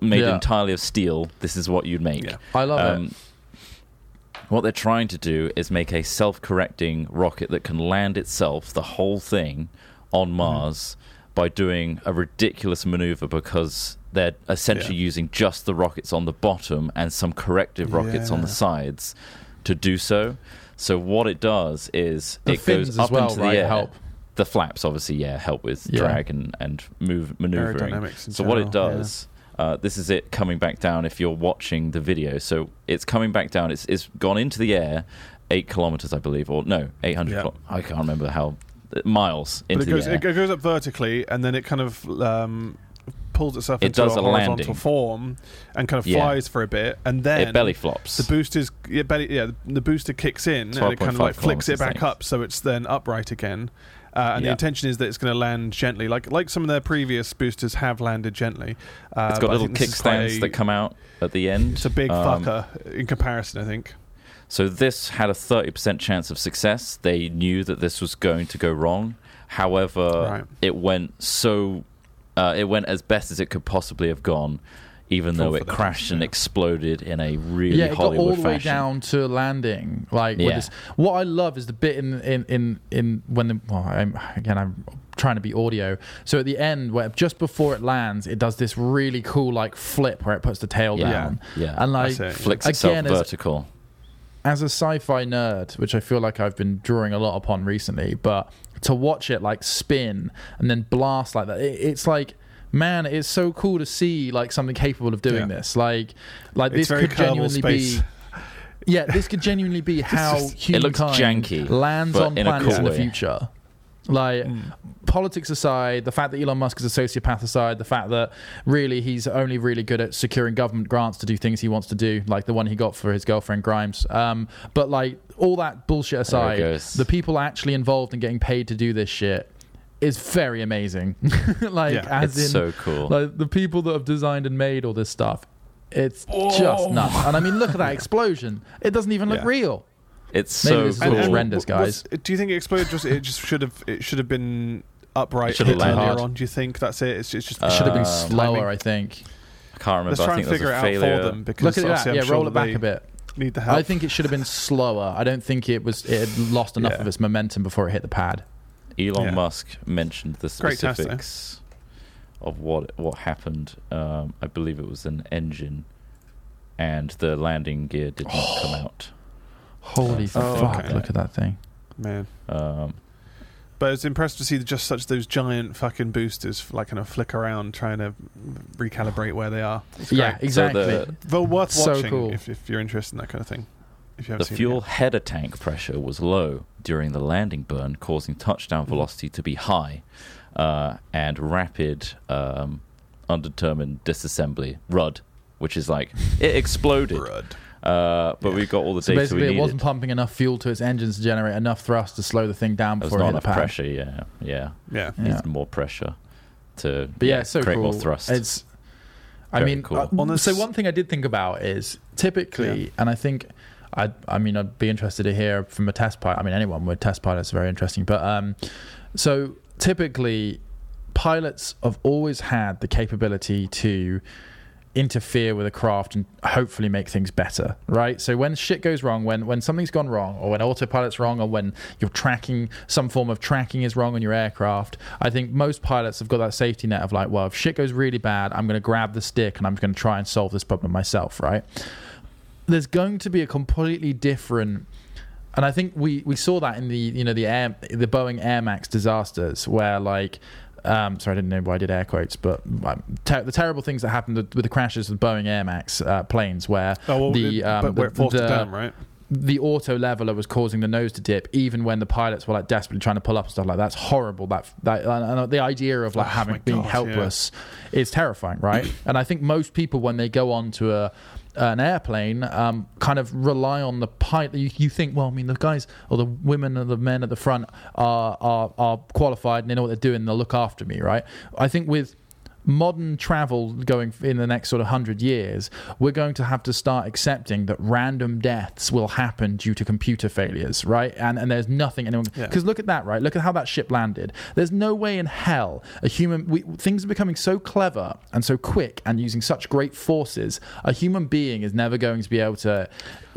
made Yeah. entirely of steel. This is what you'd make. Yeah. I love Um, it. what they're trying to do is make a self-correcting rocket that can land itself, the whole thing, on Mm-hmm. Mars by doing a ridiculous maneuver because they're essentially Yeah. using just the rockets on the bottom and some corrective rockets on the sides to do so. So what it does is The it goes up well, into right, the air. help. The flaps, obviously, yeah, help with Yeah. drag and, and move maneuvering. Aerodynamics in So what it general, yeah. does, uh, this is it coming back down. If you're watching the video, so it's coming back down. It's it's gone into the air, eight kilometers, I believe, or no, eight hundred. Yeah. Kilo- I can't remember how uh, miles But into it goes the air. it goes up vertically, and then it kind of um, pulls itself It into does a a horizontal landing. form and kind of Yeah. flies for a bit, and then it belly flops. The booster's yeah, belly, yeah, the booster kicks in and it kind of like flicks it back I think. up, so it's then upright again. Uh, and the intention is that it's going to land gently, like like some of their previous boosters have landed gently. Uh, it's got little think this is quite kickstands that come out at the end. It's a big Um, fucker in comparison, I think. So this had a 30% chance of success. They knew that this was going to go wrong. However, Right. it went so uh, it went as best as it could possibly have gone, even though it crashed and exploded in a really yeah, it got Hollywood all the way fashion. down to landing. Like, with Yeah. this. what I love is the bit in in in, in when the well, I'm, again I'm trying to be audio. So at the end, where just before it lands, it does this really cool like flip where it puts the tail Yeah. down, Yeah. and like That's it. Flicks itself again, as- vertical. as a sci-fi nerd, which I feel like I've been drawing a lot upon recently, but to watch it like spin and then blast like that, it, it's like, man, it's so cool to see like something capable of doing Yeah. this. Like, like It's this could genuinely Space. be. Yeah, this could genuinely be how just- humankind janky, lands on planets cool in the future. Like politics aside, the fact that Elon Musk is a sociopath aside, the fact that really he's only really good at securing government grants to do things he wants to do, like the one he got for his girlfriend Grimes. Um, but like all that bullshit aside, the people actually involved in getting paid to do this shit is very amazing. like Yeah. as It's in so cool. like the people that have designed and made all this stuff. It's just nuts. And I mean, look at that explosion. It doesn't even look Yeah. real. it's Maybe so this is cool. all horrendous, w- was- guys. do you think it exploded? Just it just should have it should have been upright It should have earlier landed. on. Do you think that's it? It's, it's just It should have been Uh, slower, timing. I think. I can't remember. Let's I try think and figure it out failure. for them because Look at that. I'm Yeah, sure roll it back a bit. Need the help. I think it should have been slower. I don't think it was. It had lost enough Yeah. of its momentum before it hit the pad. Elon Yeah. Musk mentioned the Great test, though. specifics of what what happened. Um, I believe it was an engine, and the landing gear did not come out. Holy Oh, fuck! okay. Look at that thing. man. Um, But it's impressive to see just such those giant fucking boosters like kind of flick around trying to recalibrate where they are. It's Yeah, great. exactly. So the, Well, worth So watching cool. if, if you're interested in that kind of thing. If you the fuel it header tank pressure was low during the landing burn, causing touchdown Mm-hmm. velocity to be high, uh, and rapid um, undetermined disassembly (RUD), which is like it exploded. Brud. Uh, but we've got all the So data we basically, it needed. wasn't pumping enough fuel to its engines to generate enough thrust to slow the thing down before it hit the pad. pressure. Yeah, yeah. Yeah. Yeah. Needs more pressure to But yeah, it's so create cool. more thrust. It's, I Very mean, cool. uh, On a so one thing I did think about is typically, Yeah. and I think, I, I mean, I'd be interested to hear from a test pilot. I mean, anyone with test pilots very interesting. But um, so typically, pilots have always had the capability to interfere with a craft and hopefully make things better, right? So when shit goes wrong, when when something's gone wrong, or when autopilot's wrong, or when you're tracking some form of tracking is wrong on your aircraft, I think most pilots have got that safety net of like, well, if shit goes really bad, I'm going to grab the stick and I'm going to try and solve this problem myself, right? There's going to be a completely different and I think we, we saw that in the you know the air the Boeing Air Max disasters where like um, sorry I didn't know why I did air quotes but um, ter- the terrible things that happened with the crashes of Boeing Air Max uh, planes where Oh, well, the um, the, where the, down, right? the auto leveler was causing the nose to dip even when the pilots were like desperately trying to pull up and stuff like that. that's horrible that that and, the idea of like Oh, having being God, yeah. helpless is terrifying right and I think most people when they go on to a an airplane um, kind of rely on the pilot you, you think well I mean the guys or the women or the men at the front are are, are qualified and they know what they're doing they'll look after me right? I think with modern travel going in the next sort of 100 years we're going to have to start accepting that random deaths will happen due to computer failures right? And and there's nothing anyone Yeah. because look at that right? Look at how that ship landed. There's no way in hell a human we, things are becoming so clever and so quick and using such great forces a human being is never going to be able to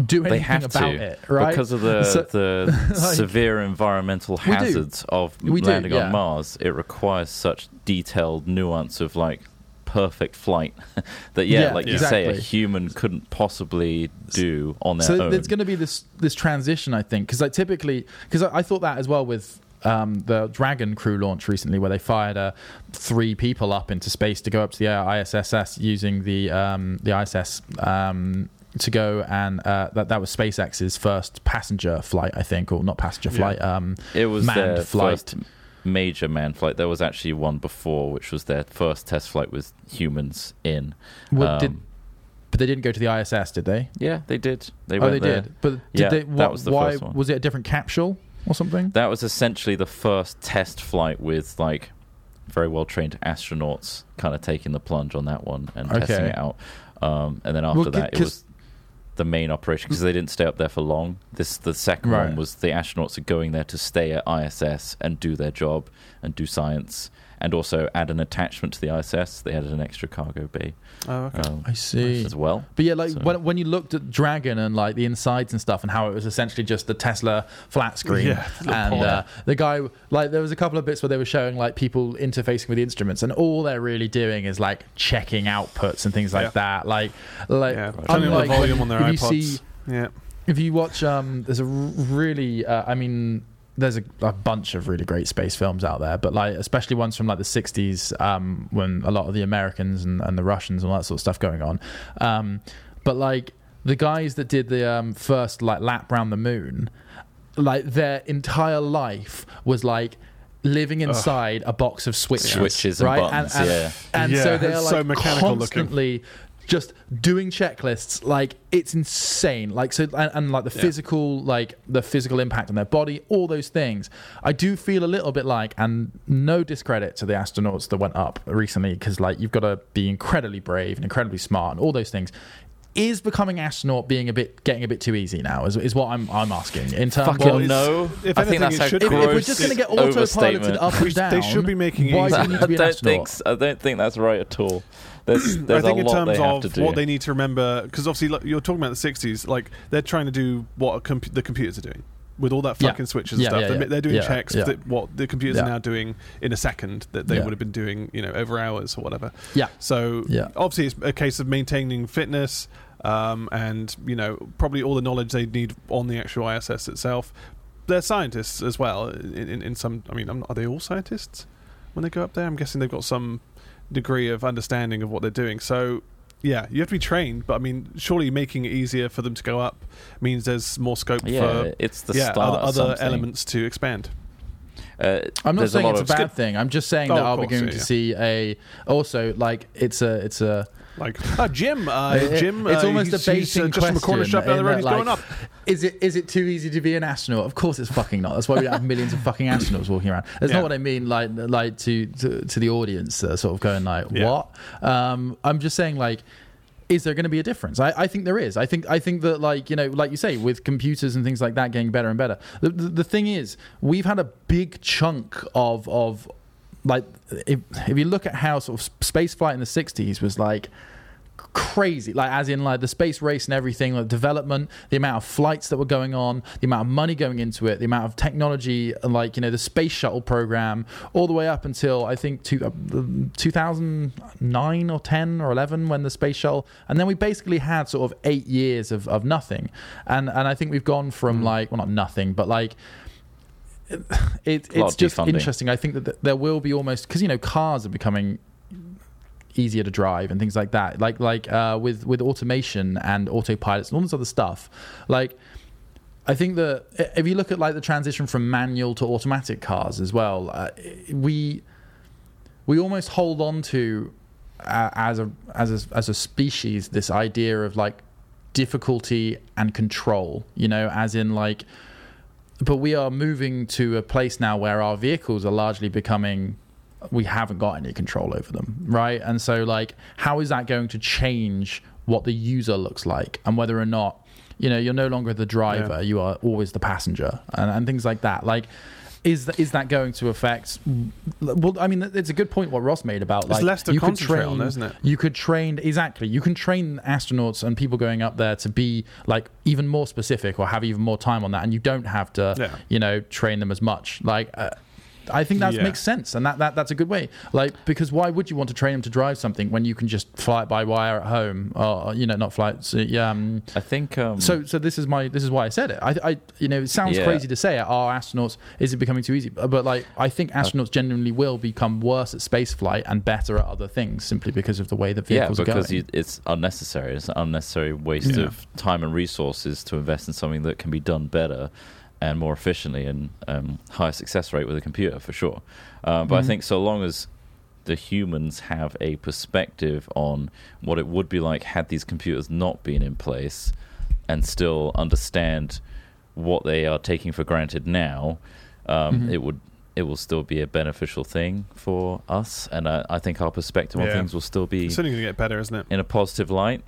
do they anything have about to it right because of the So- the like- severe environmental do. hazards of We do, landing yeah. on Mars. It requires such detailed nuance of like perfect flight that yeah, Yeah, like you say, a human couldn't possibly do on their so own. So there's going to be this this transition i think because like typically because I, I thought that as well with um, the Dragon crew launch recently, where they fired uh, three people up into space to go up to the ISS using the um, the ISS um, to go and uh, that that was SpaceX's first passenger flight, I think, or not passenger Yeah. flight. Um, it was manned flight. major manned flight. There was actually one before, which was their first test flight with humans in. what did, Um, but they didn't go to the ISS, did they? Yeah, they did. They oh, went they there. did. But did Yeah, they? that was the why first one. was it a different capsule or something? That was essentially the first test flight with like very well trained astronauts kind of taking the plunge on that one and testing it out. Um, and then after Well, that, it was the main operation because they didn't stay up there for long. This the second Right. one was the astronauts are going there to stay at ISS and do their job and do science and also add an attachment to the ISS. They added an extra cargo bay Oh, okay. um, I see. as well. But yeah, like So- when when you looked at Dragon and like the insides and stuff, and how it was essentially just the Tesla flat screen, Yeah, and uh, the guy like there was a couple of bits where they were showing like people interfacing with the instruments, and all they're really doing is like checking outputs and things like Yeah. that. Like, like yeah. Turning on unlike the volume on their if you see yeah. if you watch um there's a really uh, i mean there's a, a bunch of really great space films out there but like especially ones from like the 60s um when a lot of the americans and, and the russians and all that sort of stuff going on um but like the guys that did the um first like lap round the moon like their entire life was like living inside a box of switches, Switches and right? buttons, and, yeah. and Yeah, so they're it's like so mechanical looking. Just doing checklists like it's insane. Like so and, and like the Yeah. physical like the physical impact on their body all those things. I do feel a little bit like and no discredit to the astronauts that went up recently because like you've got to be incredibly brave and incredibly smart and all those things is becoming astronaut being a bit getting a bit too easy now is, is what i'm i'm asking in terms Fucking of no. if I think that's it a should if, if we're gross just going to get overstatement. autopiloted up and down They should be making it why do you need I to be an don't think astronaut s- I don't think that's right at all. There's, there's I think a in lot terms they have of to do. what they need to remember, because obviously like, you're talking about the '60s, like they're trying to do what a compu- the computers are doing with all that Yeah. fucking switches and Yeah, stuff. yeah, they're, yeah. they're doing Yeah, checks yeah. that what the computers Yeah. are now doing in a second that they Yeah. would have been doing, you know, over hours or whatever. yeah So Yeah. obviously it's a case of maintaining fitness um, and you know probably all the knowledge they need on the actual ISS itself. They're scientists as well. In, in, in some, I mean, I'm- are they all scientists when they go up there? I'm guessing they've got some degree of understanding of what they're doing. So yeah, you have to be trained. But I mean, surely making it easier for them to go up means there's more scope yeah, for it's the yeah start other, other elements to expand. Uh, I'm not saying lot it's a of- bad thing. I'm just saying Oh, that of are we course, going yeah, to yeah. see a also like it's a it's a Like, oh, Jim, uh, It- Jim. it's uh, almost a he's, uh, just from a corner shop down the road. He's like, going up. Is it is it too easy to be an astronaut? Of course, it's fucking not. That's why we have millions of fucking astronauts walking around. That's Yeah. not what I mean. Like like to to, to the audience, uh, sort of going like, Yeah. what? Um, I'm just saying like. Is there going to be a difference? I, I think there is. I think I think that like you know, like you say, with computers and things like that getting better and better. The, the, the thing is, we've had a big chunk of of like if if you look at how sort of space flight in the '60s was like crazy like as in like the space race and everything like development the amount of flights that were going on the amount of money going into it the amount of technology and like you know the space shuttle program all the way up until i think two, uh, 2009 or 10 or 11 when the space shuttle and then we basically had sort of eight years of, of nothing. And and i think we've gone from like well not nothing but like it, it, it's just defunding. interesting i think that there will be almost because you know cars are becoming easier to drive and things like that. Like like uh, with with automation and autopilots and all this other stuff. Like I think that if you look at like the transition from manual to automatic cars as well, uh, we we almost hold on to uh, as a as a, as a species this idea of like difficulty and control. You know, as in like. But we are moving to a place now where our vehicles are largely becoming we haven't got any control over them, right? And so, like, how is that going to change what the user looks like and whether or not, you know, you're no longer the driver, Yeah. you are always the passenger and, and things like that. Like, is th- is that going to affect? Well, I mean, it's a good point what Ross made about It's like less to you could concentrate on, train, isn't it? You could train exactly. You can train astronauts and people going up there to be like even more specific or have even more time on that, and you don't have to, Yeah. you know, train them as much. Like. Uh, I think that Yeah. makes sense, and that, that that's a good way. Like, because why would you want to train them to drive something when you can just fly it by wire at home, or you know, not fly it? So, yeah, um, I think. Um, so so this is my this is why I said it. I, I you know, it sounds Yeah. crazy to say it. Are astronauts? Is it becoming too easy? But like, I think astronauts genuinely will become worse at space flight and better at other things simply because of the way the yeah, vehicles are because you, it's unnecessary. It's an unnecessary waste Yeah. of time and resources to invest in something that can be done better and more efficiently and um, higher success rate with a computer for sure. Um, but I Mhm. think so long as the humans have a perspective on what it would be like had these computers not been in place and still understand what they are taking for granted now, um, Mhm. it would it will still be a beneficial thing for us, and I, I think our perspective on things will still be It's only going to get better, isn't it? in a positive light,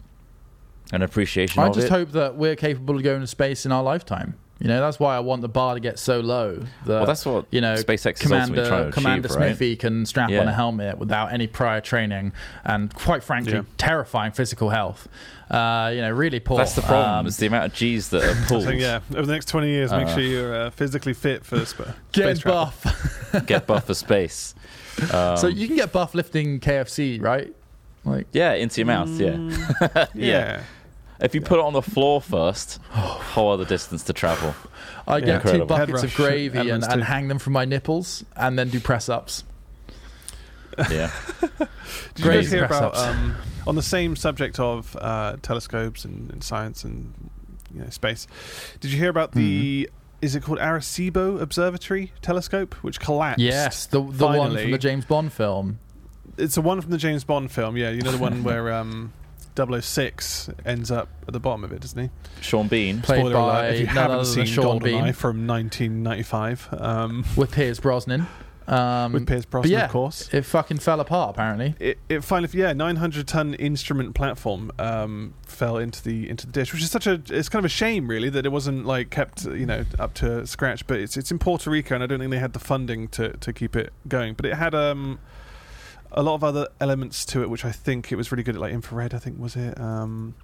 an appreciation I of just it. hope that we're capable of going to space in our lifetime. You know, that's why I want the bar to get so low that well, that's what you know SpaceX Commander to Commander achieve, right? Smithy can strap Yeah. on a helmet without any prior training and quite frankly Yeah. terrifying physical health. Uh, you know, really poor. That's the problem. Um, is the amount of G's that are pulled. So yeah, over the next twenty years, make Uh, sure you're uh, physically fit for sp- get space travel. buff. Get buff for space. Um, so you can get buff lifting KFC, right? Like yeah, into your mouth. Yeah. Mm, Yeah. yeah. If you put it on the floor first, whole other distance to travel. I Yeah. get two Incredible. buckets Head of rush gravy and, elements and too. hang them from my nipples, and then do press ups. Yeah. Did you guys Crazy hear press about ups. um, on the same subject of uh, telescopes and, and science and you know, space? Did you hear about the? Mm-hmm. Is it called Arecibo Observatory telescope, which collapsed? Yes, the the one Finally. from the James Bond film. it's the one from the James Bond film. Yeah, you know the one where um, 006 ends up at the bottom of it, doesn't he? Sean Bean. Played Spoiler by alert! If you none haven't other than seen Sean GoldenEye Bean. from 1995, um, with Pierce Brosnan. Um, with Pierce but Brosnan, yeah, of course. it fucking fell apart apparently. it, it finally yeah 900 ton instrument platform um, fell into the into the dish which is such a it's kind of a shame really that it wasn't like kept you know up to scratch but it's it's in Puerto Rico and I don't think they had the funding to to keep it going but it had um a lot of other elements to it which I think it was really good at like infrared I think was it um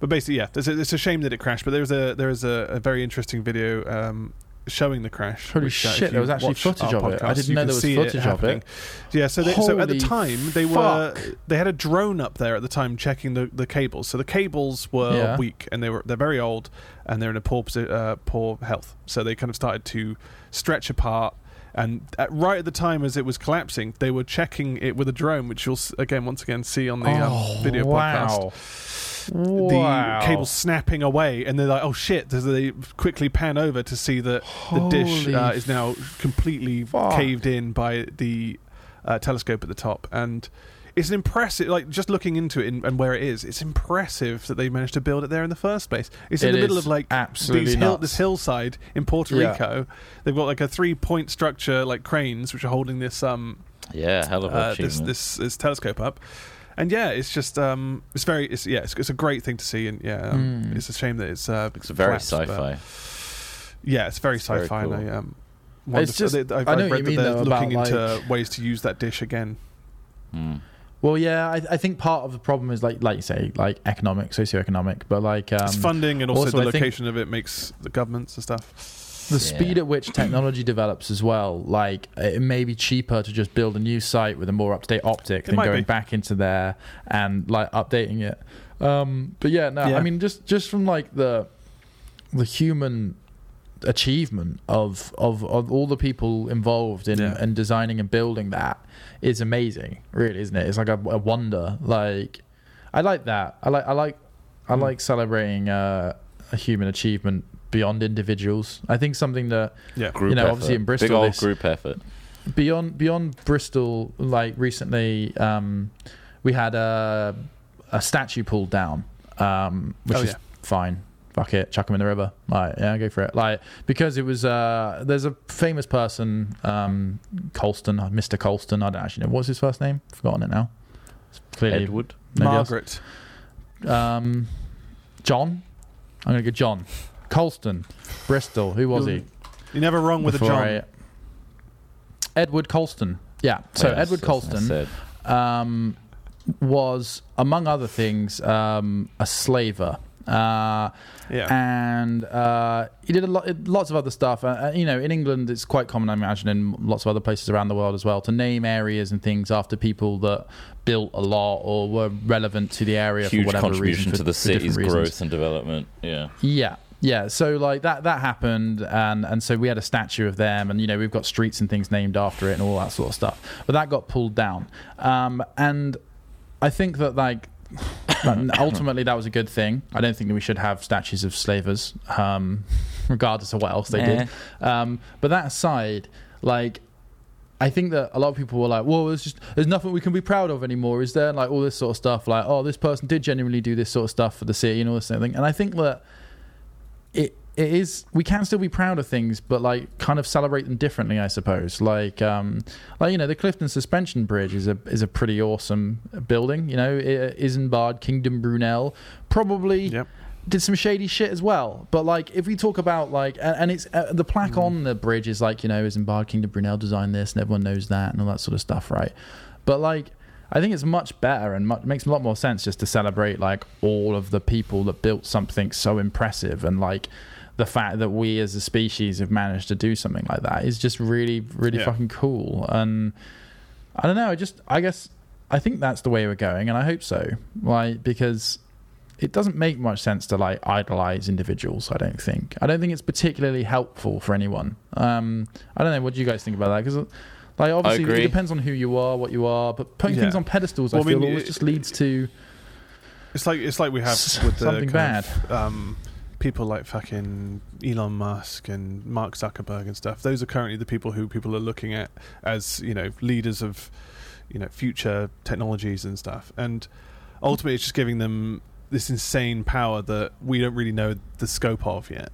but basically yeah it's a, it's a shame that it crashed but there's a there is a, a very interesting video um showing the crash. Holy uh, shit, there was actually footage of it. I didn't know there was see footage of it. Yeah, so they, so at the time they were they had a drone up there at the time checking the, the cables. So the cables were Yeah. weak and they were they're very old and they're in a poor uh, poor health. So they kind of started to stretch apart. And at, right at the time as it was collapsing, they were checking it with a drone, which you'll again once again see on the oh, um, video podcast wow. Wow. the cable snapping away, and they're like, "Oh shit!" So they quickly pan over to see that the dish uh, is now completely fuck. caved in by the uh, telescope at the top, and it's an impressive. Like just looking into it and, and where it is, it's impressive that they managed to build it there in the first place. It's in It the middle of like absolutely these hill, this hillside in Puerto Yeah. Rico. They've got like a three point structure, like cranes, which are holding this um Yeah, hell of an uh, this, this this telescope up. And yeah, it's just um, it's very it's yeah, it's, it's a great thing to see, and yeah, um, Mm. it's a shame that it's uh, it's very but- sci-fi. yeah, it's very It's sci-fi. cool. And I, um, It's just- I've, I know I've read you that mean, they're though, looking about, into ways to use that dish again. Mm. Well, yeah, I, I think part of the problem is like, like you say, like economic, socioeconomic, but like um, it's funding and also, also the I location of it makes the governments and stuff. the Yeah. speed at which technology develops as well. Like it may be cheaper to just build a new site with a more up-to-date optic than going be. back into there and like updating it. Um, but yeah, no, Yeah. I mean just just from like the the human achievement of of, of all the people involved in, Yeah. in designing and building that is amazing really isn't it it's like a, a wonder like i like that i like i like i Mm. like celebrating uh, a human achievement beyond individuals i think something that Yeah, Group You know, effort. obviously in bristol big Bristol old this- group effort. beyond beyond Bristol, like recently, um, we had a a statue pulled down, um, which Oh, is yeah. fine. Fuck it, chuck them in the river. Like, yeah, go for it. Like, because it was uh, there's a famous person, um, Colston, uh, Mr. Colston. I don't actually know what's his first name. Forgotten it now. It's clearly Edward. nobody else. Margaret. Um, John. I'm gonna go John. Colston, Bristol. Who was he? You're never wrong with a Before John. I- Edward Colston. Yeah. So Yes, Edward that's what I Colston um, was, among other things, um, a slaver. Uh, yeah, and uh, he did a lot, lots of other stuff. Uh, Uh, you know, in England, it's quite common, I imagine, in lots of other places around the world as well, to name areas and things after people that built a lot or were relevant to the area Huge for whatever contribution reason. to for- the for different city's reasons. growth and development. Yeah. Yeah. Yeah, so like that that happened, and and so we had a statue of them, and you know we've got streets and things named after it, and all that sort of stuff. But that got pulled down, um, and I think that like ultimately that was a good thing. I don't think that we should have statues of slavers, um, regardless of what else they Eh. did. Um, but that aside, like I think that a lot of people were like, "Well, there's just there's nothing we can be proud of anymore, is there?" Like all this sort of stuff, like, "Oh, this person did genuinely do this sort of stuff for the city and all this sort of thing." And I think that it it is we can still be proud of things, but like kind of celebrate them differently, I suppose. Like um, like you know, the Clifton Suspension Bridge is a is a pretty awesome building. You know, Isambard, Kingdom Brunel, probably Yep. did some shady shit as well. But like, if we talk about like, and, and it's uh, the plaque on the bridge is like, you know, Isambard, Kingdom Brunel designed this, and everyone knows that, and all that sort of stuff, right? But like, I think it's much better and much, makes a lot more sense just to celebrate like all of the people that built something so impressive and like the fact that we as a species have managed to do something like that is just really, really Yeah. fucking cool. And I don't know. I just, I guess, I think that's the way we're going, and I hope so. Like because it doesn't make much sense to like idolize individuals. I don't think. I don't think it's particularly helpful for anyone. Um, I don't know. What do you guys think about that? Because like obviously it depends on who you are, what you are, but putting Yeah. things on pedestals, Well, I I feel mean, always it- just leads to It's like it's like we have with the something kind of, um, people like fucking Elon Musk and Mark Zuckerberg and stuff. Those are currently the people who people are looking at as you know leaders of you know future technologies and stuff. And ultimately, it's just giving them this insane power that we don't really know the scope of yet.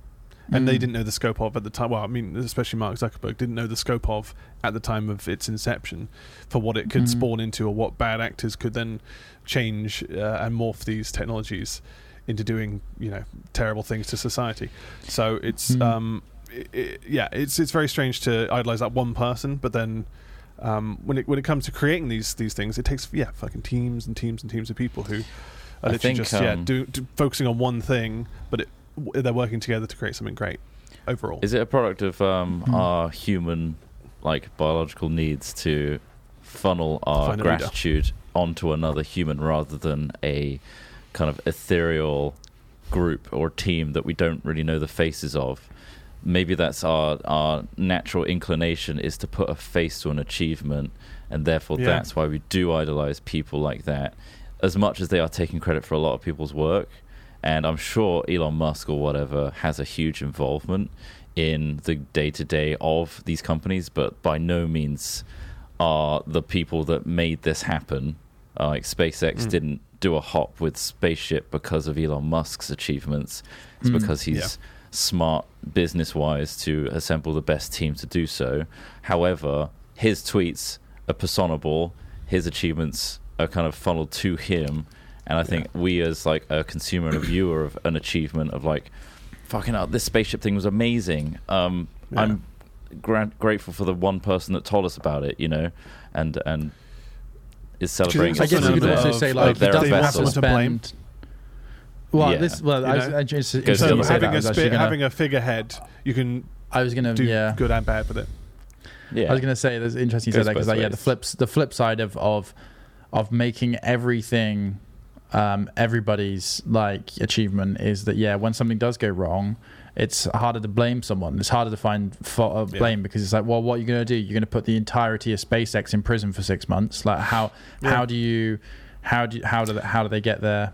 And they Mm. didn't know the scope of at the time. Well, I mean, especially Mark Zuckerberg didn't know the scope of at the time of its inception for what it could Mhm. spawn into or what bad actors could then change uh, and morph these technologies into doing you know terrible things to society. So it's Mm. um, i i yeah, it's it's very strange to idolize that one person, but then um, when it when it comes to creating these these things, it takes yeah fucking teams and teams and teams of people who I are literally think, just yeah um, do, do, focusing on one thing, but it, they're working together to create something great overall. Is it a product of um, Hmm. our human, like biological needs to funnel our Find gratitude onto another human rather than a kind of ethereal group or team that we don't really know the faces of? Maybe that's our our natural inclination is to put a face to an achievement, and therefore Yeah. that's why we do idolize people like that, as much as they are taking credit for a lot of people's work. And I'm sure Elon Musk or whatever has a huge involvement in the day to day of these companies, but by no means are the people that made this happen Uh, like SpaceX Mm. didn't do a hop with spaceship because of Elon Musk's achievements. It's Mm. because he's Yeah. smart business wise to assemble the best team to do so. However, his tweets are personable, his achievements are kind of funneled to him. And I think we, as like a consumer and a viewer of an achievement of like, fucking hell, this spaceship thing was amazing. Um, Yeah. I'm gra- grateful for the one person that told us about it, you know, and and is Do you think celebrating. I guess also you could also say like he their doesn't have to to blame. spend. Well, Yeah. this well, I, was, know? I just, Goes as the soon other as way. you say that, having I a was spe- gonna- having a figurehead, you can I was gonna do yeah. good and bad with it. yeah. I was gonna say there's interesting you Goes said that because like, yeah, the flips the flip side of of of making everything um, everybody's like achievement is that yeah, when something does go wrong, it's harder to blame someone. It's harder to find fault of Yeah. blame because it's like, well, what are you going to do? You're going to put the entirety of SpaceX in prison for six months. Like how Yeah. how do you how do you, how do they, how do they get there?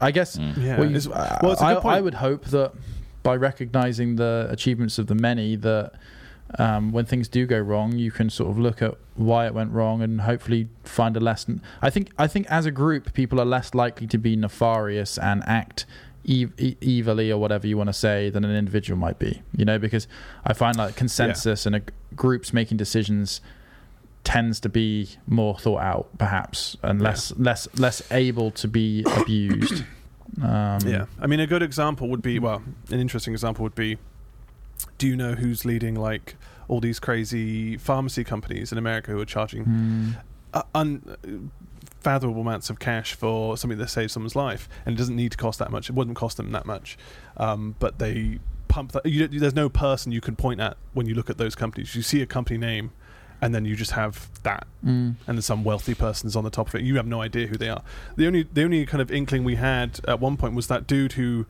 I guess Mm. Yeah, well, you- well, it's a I, good point. I would hope that by recognizing the achievements of the many, that um, when things do go wrong, you can sort of look at why it went wrong and hopefully find a lesson. I think I think as a group, people are less likely to be nefarious and act ev- e- evilly or whatever you want to say than an individual might be. You know, because I find like consensus and a, groups making decisions tends to be more thought out perhaps and less less less able to be abused um Yeah, I mean, a good example would be well, an interesting example would be. Do you know who's leading like all these crazy pharmacy companies in America who are charging mm, uh, unfathomable amounts of cash for something that saves someone's life, and it doesn't need to cost that much. It wouldn't cost them that much, um, but they pump that. You, there's no person you can point at when you look at those companies. You see a company name, and then you just have that, mm, and then some wealthy person's on the top of it. You have no idea who they are. The only the only kind of inkling we had at one point was that dude who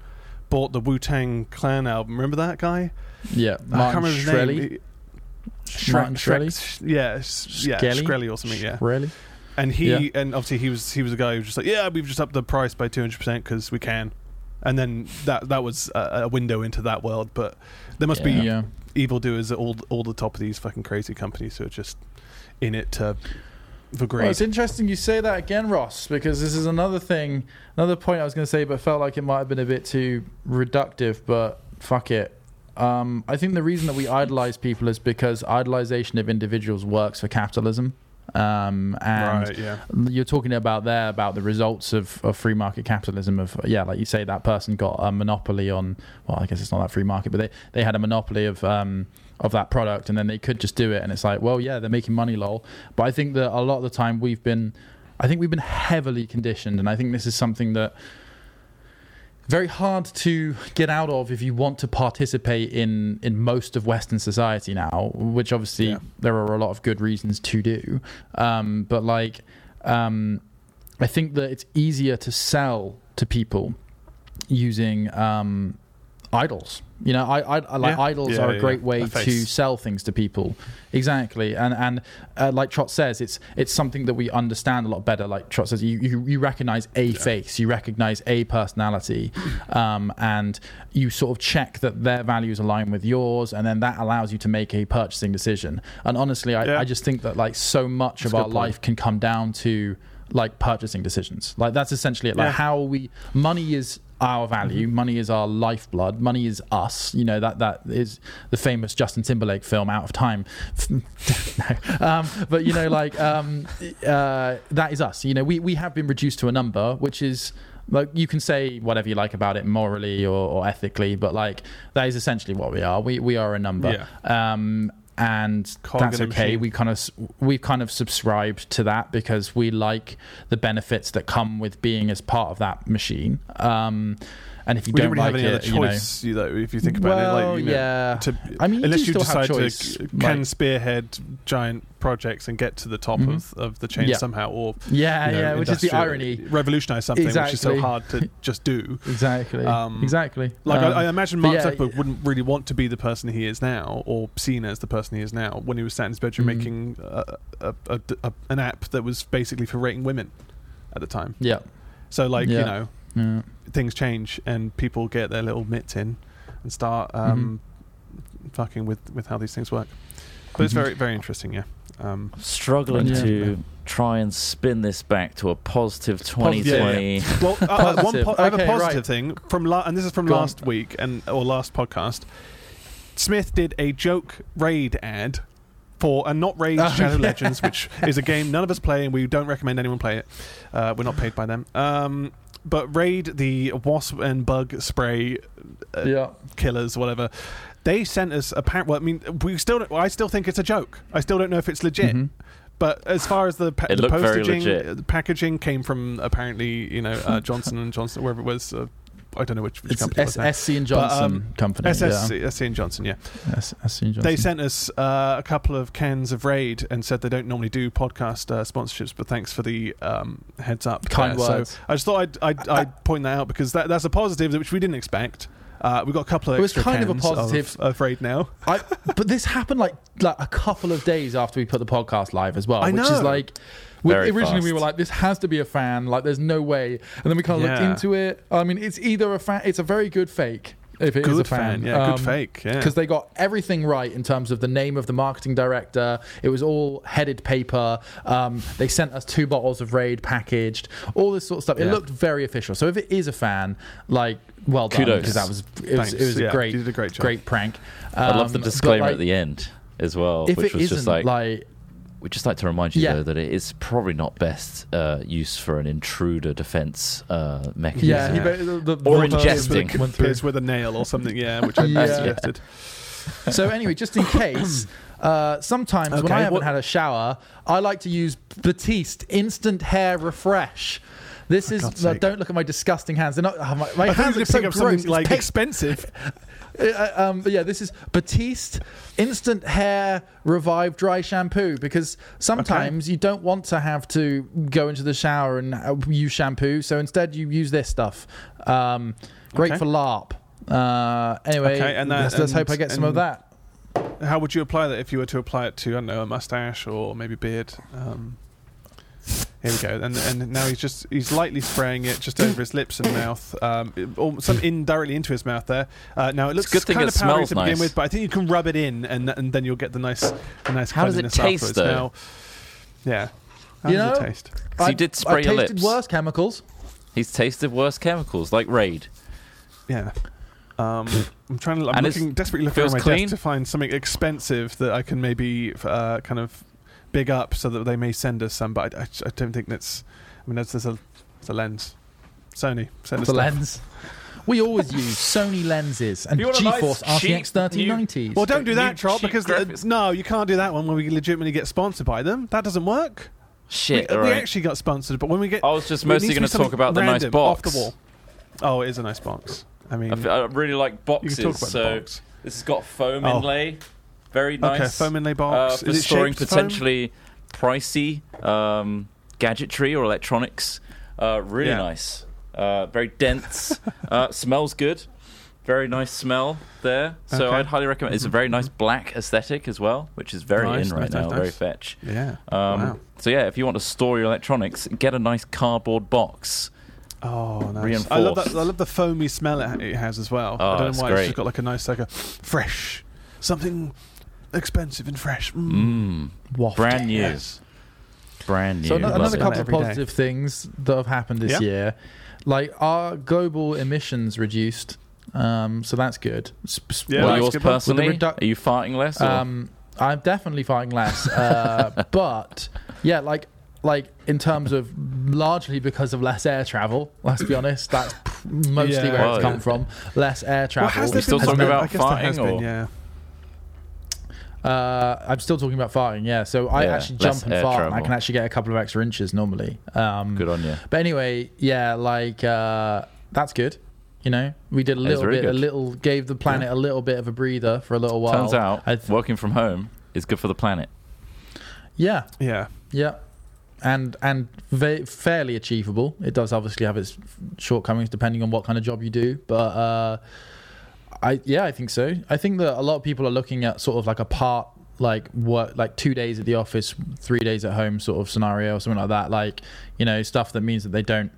bought the Wu Tang Clan album. Remember that guy? yeah I can't Martin remember his Shkreli name. He- Martin Shrek- Shkreli? Shrek- yeah, yeah, Shkreli? Shkreli or something. Yeah, really and he Yeah. and obviously he was he was a guy who was just like, yeah, we've just upped the price by two hundred percent because we can, and then that that was a, a window into that world. But there must be yeah evildoers at all all the top of these fucking crazy companies who are just in it to for greed. well, it's interesting you say that again ross because this is another thing another point i was going to say but felt like it might have been a bit too reductive but fuck it um, I think the reason that we idolize people is because idolization of individuals works for capitalism. Um, and right? Yeah. you're talking about there about the results of, of free market capitalism of yeah like you say that person got a monopoly on well i guess it's not that free market but they, they had a monopoly of um of that product and then they could just do it and it's like well yeah they're making money lol but i think that a lot of the time we've been i think we've been heavily conditioned and i think this is something that very hard to get out of if you want to participate in in most of Western society now, which obviously Yeah. there are a lot of good reasons to do. Um, but like, um, I think that it's easier to sell to people using um, idols. You know, I, I, I like Yeah. idols Yeah, are a yeah, great yeah. way A to sell things to people. Exactly, and and uh, like Trott says, it's it's something that we understand a lot better. Like Trott says, you you, you recognize a face, you recognize a personality, um, and you sort of check that their values align with yours, and then that allows you to make a purchasing decision. And honestly, I, Yeah. I just think that like so much That's of our point. life can come down to like purchasing decisions. Like that's essentially it. Like Yeah. how we money is our value. Mm-hmm. Money is our lifeblood. Money is us. You know that that is the famous Justin Timberlake film "Out of Time." no. um, but you know, like um, uh, that is us. You know, we we have been reduced to a number, which is. Like you can say whatever you like about it morally or, or ethically, but like that is essentially what we are. We we are a number, um, and Cog that's okay. machine. We kind of we've kind of subscribed to that because we like the benefits that come with being as part of that machine. Um, and if you we don't don't really like have any it, other you know, choice, you know, if you think about well, it. Like, you know, yeah. to, I mean, you unless you decide choice, to like- can spearhead giant projects and get to the top Mhm. of, of the chain Yeah. somehow, or yeah, you know, yeah, which is the irony. revolutionize something which is so hard to just do. Exactly, Um, exactly. Like Um, I, I imagine but Mark yeah, Zuckerberg wouldn't really want to be the person he is now, or seen as the person he is now, when he was sat in his bedroom Mhm. making a, a, a, a- an app that was basically for rating women at the time. yeah, So like you know, yeah. Things change and people get their little mitts in and start Mm-hmm. um, fucking with with how these things work. But it's Mhm. very very interesting, yeah. Um, Struggling Yeah. to try and spin this back to a positive Positive, 2020. well, uh, uh, one Positive. po- I have a positive right. thing from la- and this is from Go on. last week and or last podcast. Smith did a joke raid ad for and not raid Oh, Shadow yeah. Legends, which is a game none of us play and we don't recommend anyone play it. Uh, we're not paid by them. Um, but raid the wasp and bug spray uh, yeah. killers, whatever. They sent us a pack. Well, I mean, we still. Don't, I still think it's a joke. I still don't know if it's legit. Mhm. But as far as the, pa- It the looked very legit. uh, the packaging came from apparently, you know, uh, Johnson and Johnson, wherever it was. Uh, I don't know which, which It's company it was. S- SC and Johnson um, company. SSC, SC and Johnson, yeah. Yeah. S- SC and Johnson. They sent us uh, a couple of cans of Raid and said they don't normally do podcast uh, sponsorships, but thanks for the um, heads up. Kind there. words. So I just thought I'd, I'd, I'd point that out because that, that's a positive which we didn't expect. Uh, we've got a couple of It was extra kind of a cans positive- of, of Raid now. I, but this happened like like a couple of days after we put the podcast live as well, I which is know. like. We, Very originally, we were like, "This has to be a fan." Like, there's no way. And then we kind of Yeah. looked into it. I mean, it's either a fan. It's a very good fake. If it is Good a fan, yeah, Um, good fake, yeah. because they got everything right in terms of the name of the marketing director. It was all headed paper. Um, they sent us two bottles of Raid packaged, all this sort of stuff. It looked very official. So if it is a fan, like, well done, Kudos. because that was it was, it was a great, you did a great job. great prank. I love the Um, disclaimer like, at the end as well, If which it was isn't just like, like we'd just like to remind you Yeah. though that it is probably not best uh, use for an intruder defense uh, mechanism. yeah, he Yeah. the, the, Or the- ingesting. With went a, with a nail or something, yeah, which I Yeah. suggested. So anyway, just in case, uh, sometimes when I haven't what- had a shower, I like to use Batiste Instant Hair Refresh. This is God's don't look at my disgusting hands. They're not. oh, my my hands you look so pick gross. something It's like pa- expensive. Uh, um, but yeah, this is Batiste Instant Hair Revive Dry Shampoo because sometimes you don't want to have to go into the shower and uh, use shampoo, so instead you use this stuff. Um, great Okay. for LARP. Uh, anyway, Okay, and that- let's, let's hope I get some of that. How would you apply that if you were to apply it to, I don't know, a mustache or maybe beard? Um, here we go. And and now he's just he's lightly spraying it just over his lips and mouth, um, it- some indirectly into his mouth there. Uh, now it looks good kind of powdery smells to begin with, but I think you can rub it in and and then you'll get the nice the nice. How does it cleanliness taste, afterwards. though? Now, yeah. How You does it taste? So you did spray I your tasted lips. worse chemicals. He's tasted worse chemicals like Raid. Yeah. Um, I'm trying to. I'm And looking desperately looking feels around my clean? desk to find something expensive that I can maybe uh, kind of big up so that they may send us some. But I, I, I don't think that's. I mean, that's, that's a, it's a lens. Sony send us The lens. We always use Sony lenses and You want a nice, RTX 3090s. Well, don't do that, Trott, because uh, graphics. no, you can't do that one when we legitimately get sponsored by them. That doesn't work. Shit, we, all we actually got sponsored, but when we get, I was just mostly going to talk about the nice box. off the wall. Oh, it is a nice box. I mean, I really like you boxes. can talk about so the box. this has got foam Oh. inlay. Very nice. Okay, foam inlay uh, box. for is storing shaped foam? potentially pricey um, gadgetry or electronics. Uh, really Yeah. nice. Uh, very dense. uh, smells good. Very nice smell there. So Okay. I'd highly recommend. It's a very nice black aesthetic as well, which is very Nice, in right nice, now. nice, Very fetch. Yeah. Um, wow. So yeah, if you want to store your electronics, get a nice cardboard box. Oh, nice. I love that. I love the foamy smell it, has as well. Oh, I don't know why it's great. just got like a nice, like a fresh, something expensive and fresh. Mm. Mm. Brand new. Yes. Brand new. So ano- another couple of Every day. positive things that have happened this Yeah. year, like our global emissions reduced, um, so that's good. Sp- sp- Yeah, well, yours good one. With the personally, reduc- are you farting less? Um, I'm definitely fighting less, uh, but yeah, like like in terms of largely because of less air travel. Let's be honest, that's mostly Yeah. where Well, it's come yeah. from. Less air Well, travel. has We there still talking about I guess there has farting, been, yeah. Uh, I'm still talking about farting, yeah. So I Yeah, actually jump and air fart, and I can actually get a couple of extra inches normally. Um, Good on you. But anyway, yeah, like uh, that's good. You know, we did a little very bit, a little, gave the planet a little bit of a breather for a little while. Turns out, th- working from home is good for the planet. yeah, Yeah. yeah, and and ve- fairly achievable. It does obviously have its shortcomings depending on what kind of job you do, but uh, I yeah, I think so. I think that a lot of people are looking at sort of like a part like work like two days at the office three days at home sort of scenario or something like that like you know stuff that means that they don't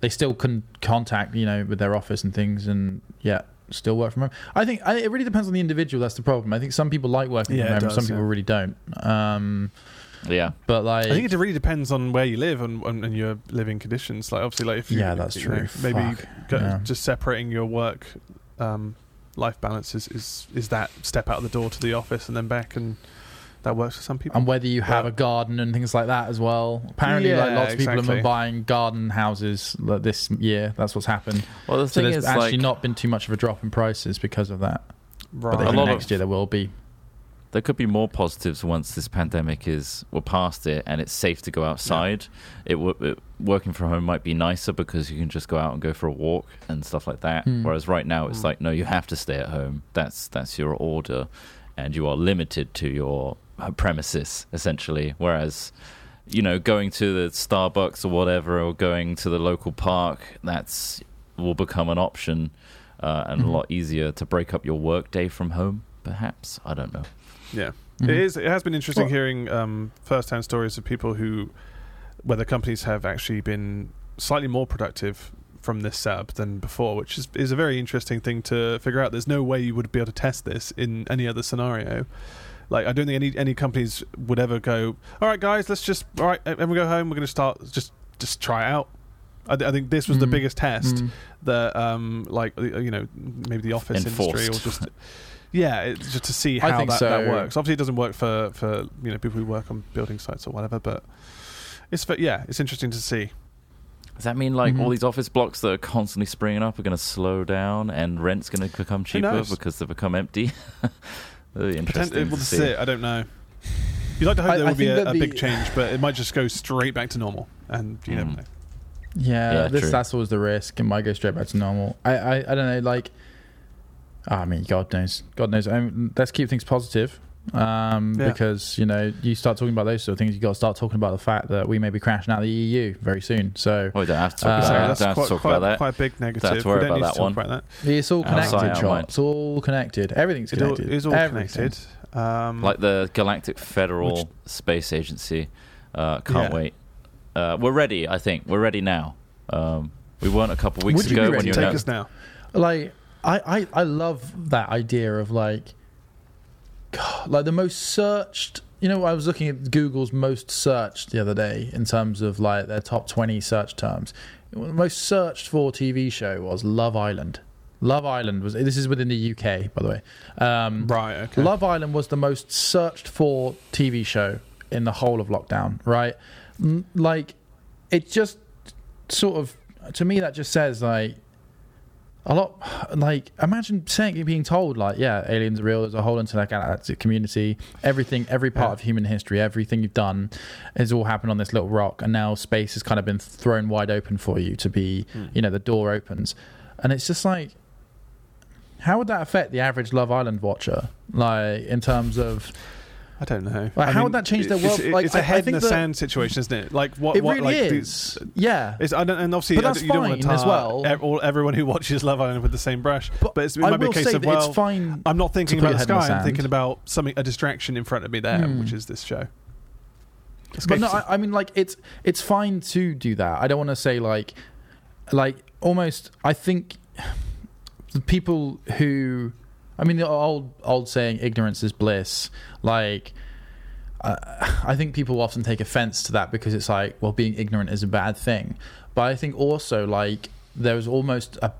they still can contact you know with their office and things and yeah still work from home. I think I, it really depends on the individual. That's the problem. I think some people like working Yeah, from home, does, some people really don't. Um, Yeah. but like, I think it really depends on where you live and, and, and your living conditions. Like obviously, like if you, Yeah, that's you true. know, maybe go, Yeah. just separating your work um, life balance is, is is that step out of the door to the office and then back, and that works for some people. and whether you have Yeah. a garden and things like that as well. Apparently, like Yeah, lots of people have been buying garden houses like, this year. That's what's happened. Well, the So thing there's is, actually like, not been too much of a drop in prices because of that. But right. I A think lot next of- year there will be. There could be more positives once this pandemic is we're past it and it's safe to go outside. It, w- it working from home might be nicer because you can just go out and go for a walk and stuff like that. Hmm. Whereas right now it's Hmm. like no, you have to stay at home. That's that's your order, and you are limited to your uh, premises essentially. Whereas you know going to the Starbucks or whatever or going to the local park that's will become an option uh, and Mhm. a lot easier to break up your work day from home. Perhaps I don't know. Yeah, Mhm. it is. It has been interesting Well- hearing um, first-hand stories of people who, where the companies have actually been slightly more productive from this setup than before, which is is a very interesting thing to figure out. There's no way you would be able to test this in any other scenario. Like I don't think any any companies would ever go. All right, guys, let's just all right, everyone go home. We're going to start just just try it out. I, th- I think this was the Mm. biggest test Mm. that um like you know maybe the office industry or just yeah it, just to see I how think that, that works obviously it doesn't work for for you know people who work on building sites or whatever but it's fa- yeah it's interesting to see Does that mean like Mhm. all these office blocks that are constantly springing up are going to slow down and rent's going to become cheaper because they've become empty? Really Potent- interesting. well, to this see. is it I don't know you'd like to hope I- there I would be think a, that a the- big change but it might just go straight back to normal and you never Mm. know Yeah, Yeah, this true. that's always the risk. It might go straight back to normal. I I, I don't know. Like, I mean, God knows, God knows. I mean, let's keep things positive. Um, Yeah. because you know, you start talking about those sort of things, you got to start talking about the fact that we may be crashing out of the EU very soon. So Well, we don't have to talk, Uh, about, so that. that's quite, to talk quite, about that. quite a big negative Don't have to worry about that one. about that it's all connected, our Chop. It's all connected. Everything's it all, connected. is all Everything. connected um, Like the Galactic Federal Which- Space Agency. Uh, can't Yeah. wait. Uh, we're ready, I think. We're ready now. Um, we weren't a couple weeks Would you be ago ready when you to take announced. us now like I, I I love that idea of like God, like the most searched you know I was looking at Google's most searched the other day in terms of like their top 20 search terms. The most searched for TV show was Love Island. Love Island was this is within the UK by the way. Um, right okay. Love Island was the most searched for TV show in the whole of lockdown, right? Like, it just sort of, to me, that just says like a lot. Like, imagine saying being told like, yeah, aliens are real. There's a whole intergalactic community. Everything, every part Yeah. of human history, everything you've done, has all happened on this little rock, and now space has kind of been thrown wide open for you to be Hmm. you know the door opens and it's just like how would that affect the average love island watcher like in terms of I don't know. Like, how mean, would that change their it's- world? Like, it's a I- I head in the sand situation, isn't it? Like what? it what, really like, is yeah It's, I don't, and obviously, But that's you don't want to fine as well. ev- all, everyone who watches Love Island with the same brush. but, But it's, it might be a case of well, it's fine I'm not thinking about the in the sky. I'm thinking about something, a distraction in front of me there, Hmm. which is this show. but no I, I mean like it's it's fine to do that i don't want to say like like almost i think the people who i mean the old old saying ignorance is bliss like uh, I think people often take offense to that because it's like, well, being ignorant is a bad thing. But I think also like there's almost a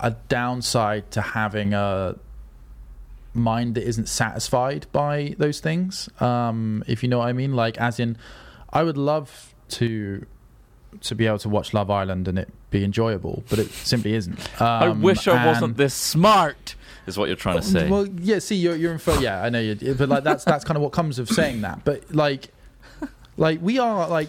a downside to having a mind that isn't satisfied by those things. Um, if you know what I mean, like as in, I would love to to be able to watch Love Island and it be enjoyable, but it simply isn't. Um, I wish I wasn't this smart. Is what you're trying to say. well, yeah. See, you're you're in for yeah. I know you, but like that's that's kind of what comes of saying that. But like, like we are like.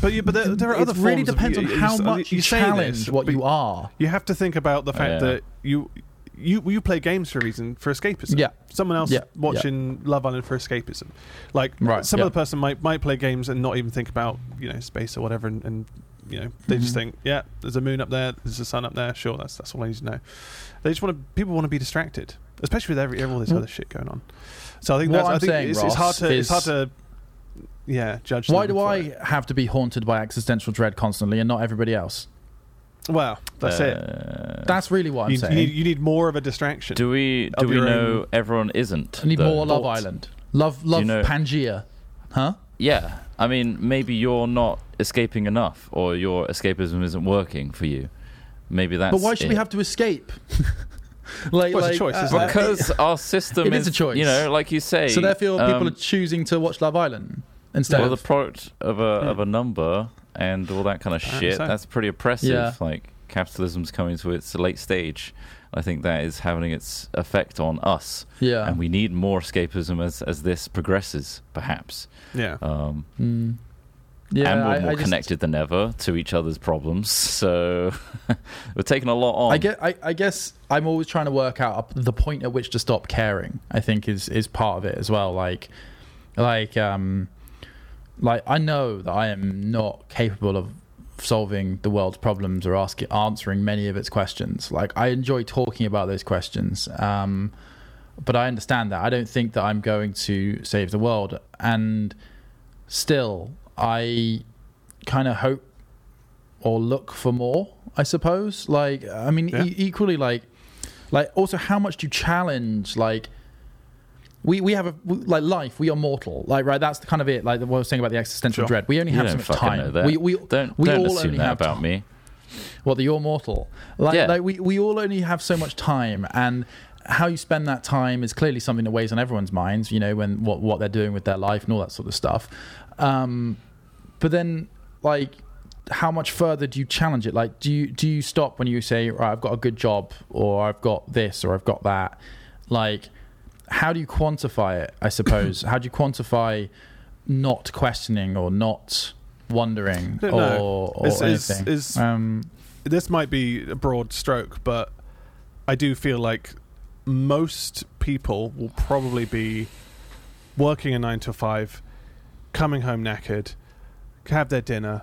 but you, but there, there are it other really forms of- depends on how you- much you, say challenge this, what you are. You have to think about the fact Yeah. that you. You, you play games for a reason for escapism. Yeah. Someone else Yeah, watching Love Island for escapism. Like Right, some yeah. other person might might play games and not even think about you know space or whatever, and, and you know they just Mhm. think, yeah, there's a moon up there, there's a sun up there. Sure, that's that's all I need to know. They just want to. People want to be distracted, especially with every all this Well- other shit going on. So I think What that's. I I'm think saying, it's, it's hard Ross, to. it's hard to. Yeah, judge. Why them do I it. have to be haunted by existential dread constantly and not everybody else? Well, that's it. Uh, That's really what I'm You, saying. you, need, you need more of a distraction. Do we do we know own- everyone isn't? I need though? more Love Thoughts? Island. Love, love know- Pangea. Huh? Yeah, I mean, maybe you're not escaping enough, or your escapism isn't working for you. Maybe that's. But why should we have to escape? like, Well, it's a like, choice, uh, isn't it? Because our system It is a choice. You know, like you say. so therefore, people um, are choosing to watch Love Island instead well, the of. product of a Yeah. of a number and all that kind of shit. so. That's pretty oppressive. Yeah. Like capitalism's coming to its late stage. I think that is having its effect on us, yeah. and we need more escapism as as this progresses, perhaps. yeah. Um, Mm. Yeah, and we're I, more I just, connected than ever to each other's problems. So we're taking a lot on. I get. I, I guess I'm always trying to work out the point at which to stop caring. I think is is part of it as well. Like, like, um, like I know that I am not capable of solving the world's problems or asking answering many of its questions. Like, I enjoy talking about those questions. Um, but I understand that. I don't think that I'm going to save the world, and still, I kind of hope or look for more. I suppose. Like, I mean, Yeah. e- equally, like, like also, how much do you challenge? Like, we we have a like life. We are mortal. Like, right? That's the kind of it. Like what I was saying about the existential Sure. dread. We only have don't so much time. know that. We we don't we don't all assume only that have about time. me. Well, that you're mortal. Like, Yeah. like we, we all only have so much time, and how you spend that time is clearly something that weighs on everyone's minds. You know, when what what they're doing with their life and all that sort of stuff. Um, but then, like, how much further do you challenge it? Like, do you do you stop when you say, "Right, I've got a good job," or "I've got this," or "I've got that"? Like, how do you quantify it? I suppose. how do you quantify not questioning or not wondering or, or It's- it's- anything? it's- um, this might be a broad stroke, but I do feel like most people will probably be working a nine to five, coming home knackered, have their dinner,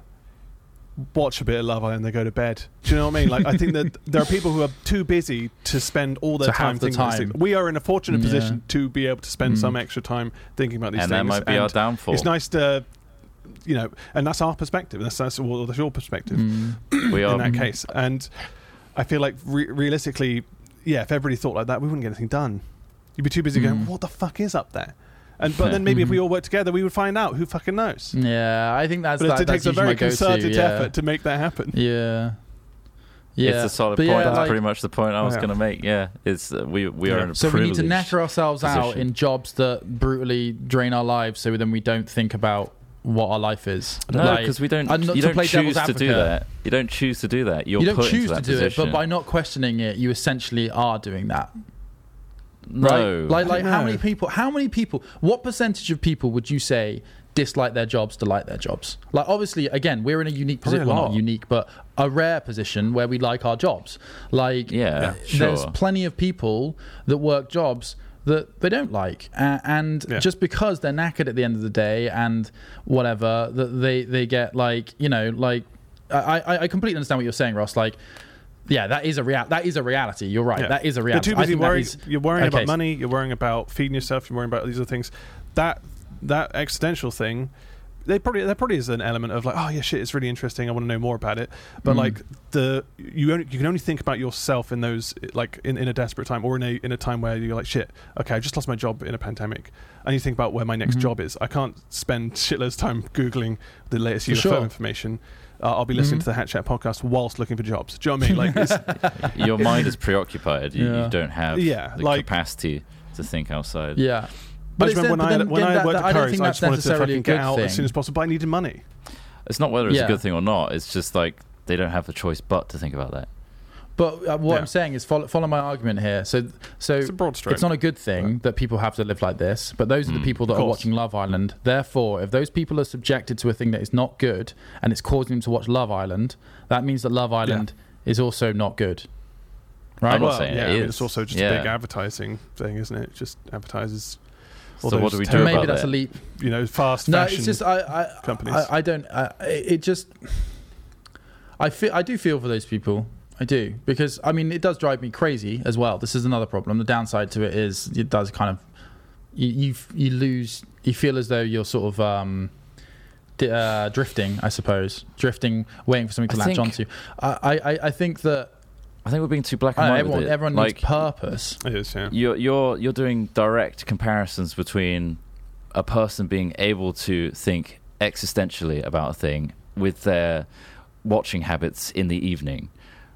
watch a bit of Love Island, they go to bed. Do you know what I mean? Like I think that there are people who are too busy to spend all their To time the thinking time. things. We are in a fortunate Yeah. position to be able to spend Mm. some extra time thinking about these and things. And that might be our downfall. it's nice to, you know, and that's our perspective. That's that's, well, that's your perspective mm, we are in that case. And I feel like re- realistically, yeah, if everybody thought like that, we wouldn't get anything done. You'd be too busy going, Mm. "What the fuck is up there?" And but then maybe if we all work together, we would find out. Who fucking knows? yeah, I think that's But that, it, it takes that's a very concerted yeah. effort to make that happen. Yeah, yeah. It's a solid But point. yeah, That's like- pretty much the point I was Yeah. going to make. Yeah, it's uh, we we are in a So we need to privileged knacker ourselves out in jobs that brutally drain our lives, so then we don't think about what our life is. No, Like, because we don't. and not You don't play choose to do that. You don't choose to do that. You're you don't put choose into to that do it, but by not questioning it, you essentially are doing that. No, Right? Like, like how many people? How many people? What percentage of people would you say dislike their jobs to like their jobs? Like, obviously, again, we're in a unique Probably position. a Well, not unique, but a rare position where we like our jobs. Like, yeah, there's sure. plenty of people that work jobs that they don't like uh, and Yeah. just because they're knackered at the end of the day and whatever that they they get like you know like I, I I completely understand what you're saying Ross like yeah that is a real that is a reality you're right Yeah. that is a reality. You're too busy worrying. is- You're worrying okay. about money. You're worrying about feeding yourself. You're worrying about these other things. That that existential thing. They probably there probably is an element of like, oh yeah, shit, it's really interesting. I want to know more about it. But Mm. like the you only, you can only think about yourself in those like in, in a desperate time or in a in a time where you're like, shit, okay, I just lost my job in a pandemic. I need to think about where my next Mhm. job is. I can't spend shitloads time googling the latest For UFO sure. information. Uh, I'll be listening Mhm. to the Hat Chat podcast whilst looking for jobs. Do you know what I mean? Like, it's, your mind is preoccupied. You, Yeah. you don't have Yeah, the like- capacity to think outside. yeah I but just remember then- when I when I worked that- at I don't Currys, think I that's just wanted to necessarily a fucking get good out as soon as possible. But I needed money. It's not whether it's Yeah. a good thing or not. It's just like they don't have the choice but to think about that. But uh, what Yeah. I'm saying is follow, follow my argument here so so It's a broad stroke. It's not a good thing that people have to live like this, but those are the Mm, people that of are watching Love Island. Therefore, if those people are subjected to a thing that is not good and it's causing them to watch Love Island, that means that Love Island is also not good. Right? I'm not well, saying yeah, it I mean, it's also just Yeah. a big advertising thing, isn't it? It just advertises, So what do we do terrible- Maybe about that's that? a leap. you know, fast No, fashion it's just I I, companies. I, I don't. I, it just. I feel I do feel for those people. I do because I mean it does drive me crazy as well. This is another problem. The downside to it is it does kind of you you, you lose you feel as though you're sort of um uh, drifting, I suppose, drifting, waiting for something to I latch think- onto. I, I, I think that I think we're being too black and white. everyone, with it. everyone like, needs purpose. It is, yeah. you're you're you're doing direct comparisons between a person being able to think existentially about a thing with their watching habits in the evening.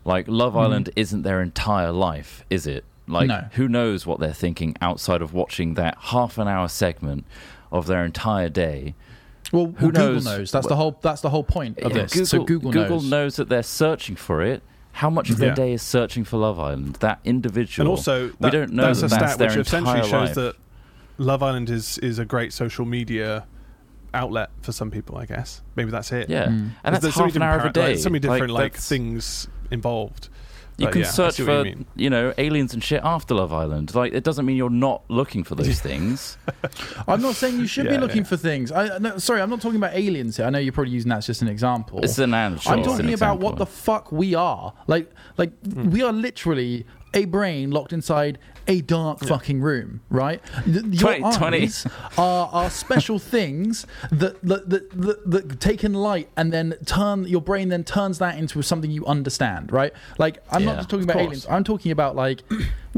Like Love Mhm. Island isn't their entire life, is it? Like No. who knows what they're thinking outside of watching that half an hour segment of their entire day. Well, Who well, Google knows knows. That's what- the whole. That's the whole point of Yeah, this. so Google, knows. knows. that they're searching for it. How much of their Yeah. day is searching for Love Island? That individual. And also, we don't know that's that a that's stat their which essentially entire shows life. that Love Island is is a great social media outlet for some people. I guess maybe that's it. yeah, Mm. and that's There's so half many an hour of a different day. like, so many different like, that's- things involved. You But can yeah, search see what you for you know aliens and shit after Love Island. Like it doesn't mean you're not looking for those things. I'm not saying you should Yeah, be looking yeah. for things. I no, sorry, I'm not talking about aliens here. I know you're probably using that as just an example. It's an analogy. I'm it's an talking about what the fuck we are. Like, like Hmm. we are literally a brain locked inside a dark fucking room, right? Your 2020. eyes are, are special things that that, that that that take in light and then turn your brain then turns that into something you understand, right? Like, I'm Yeah, not just talking about course. aliens. I'm talking about like,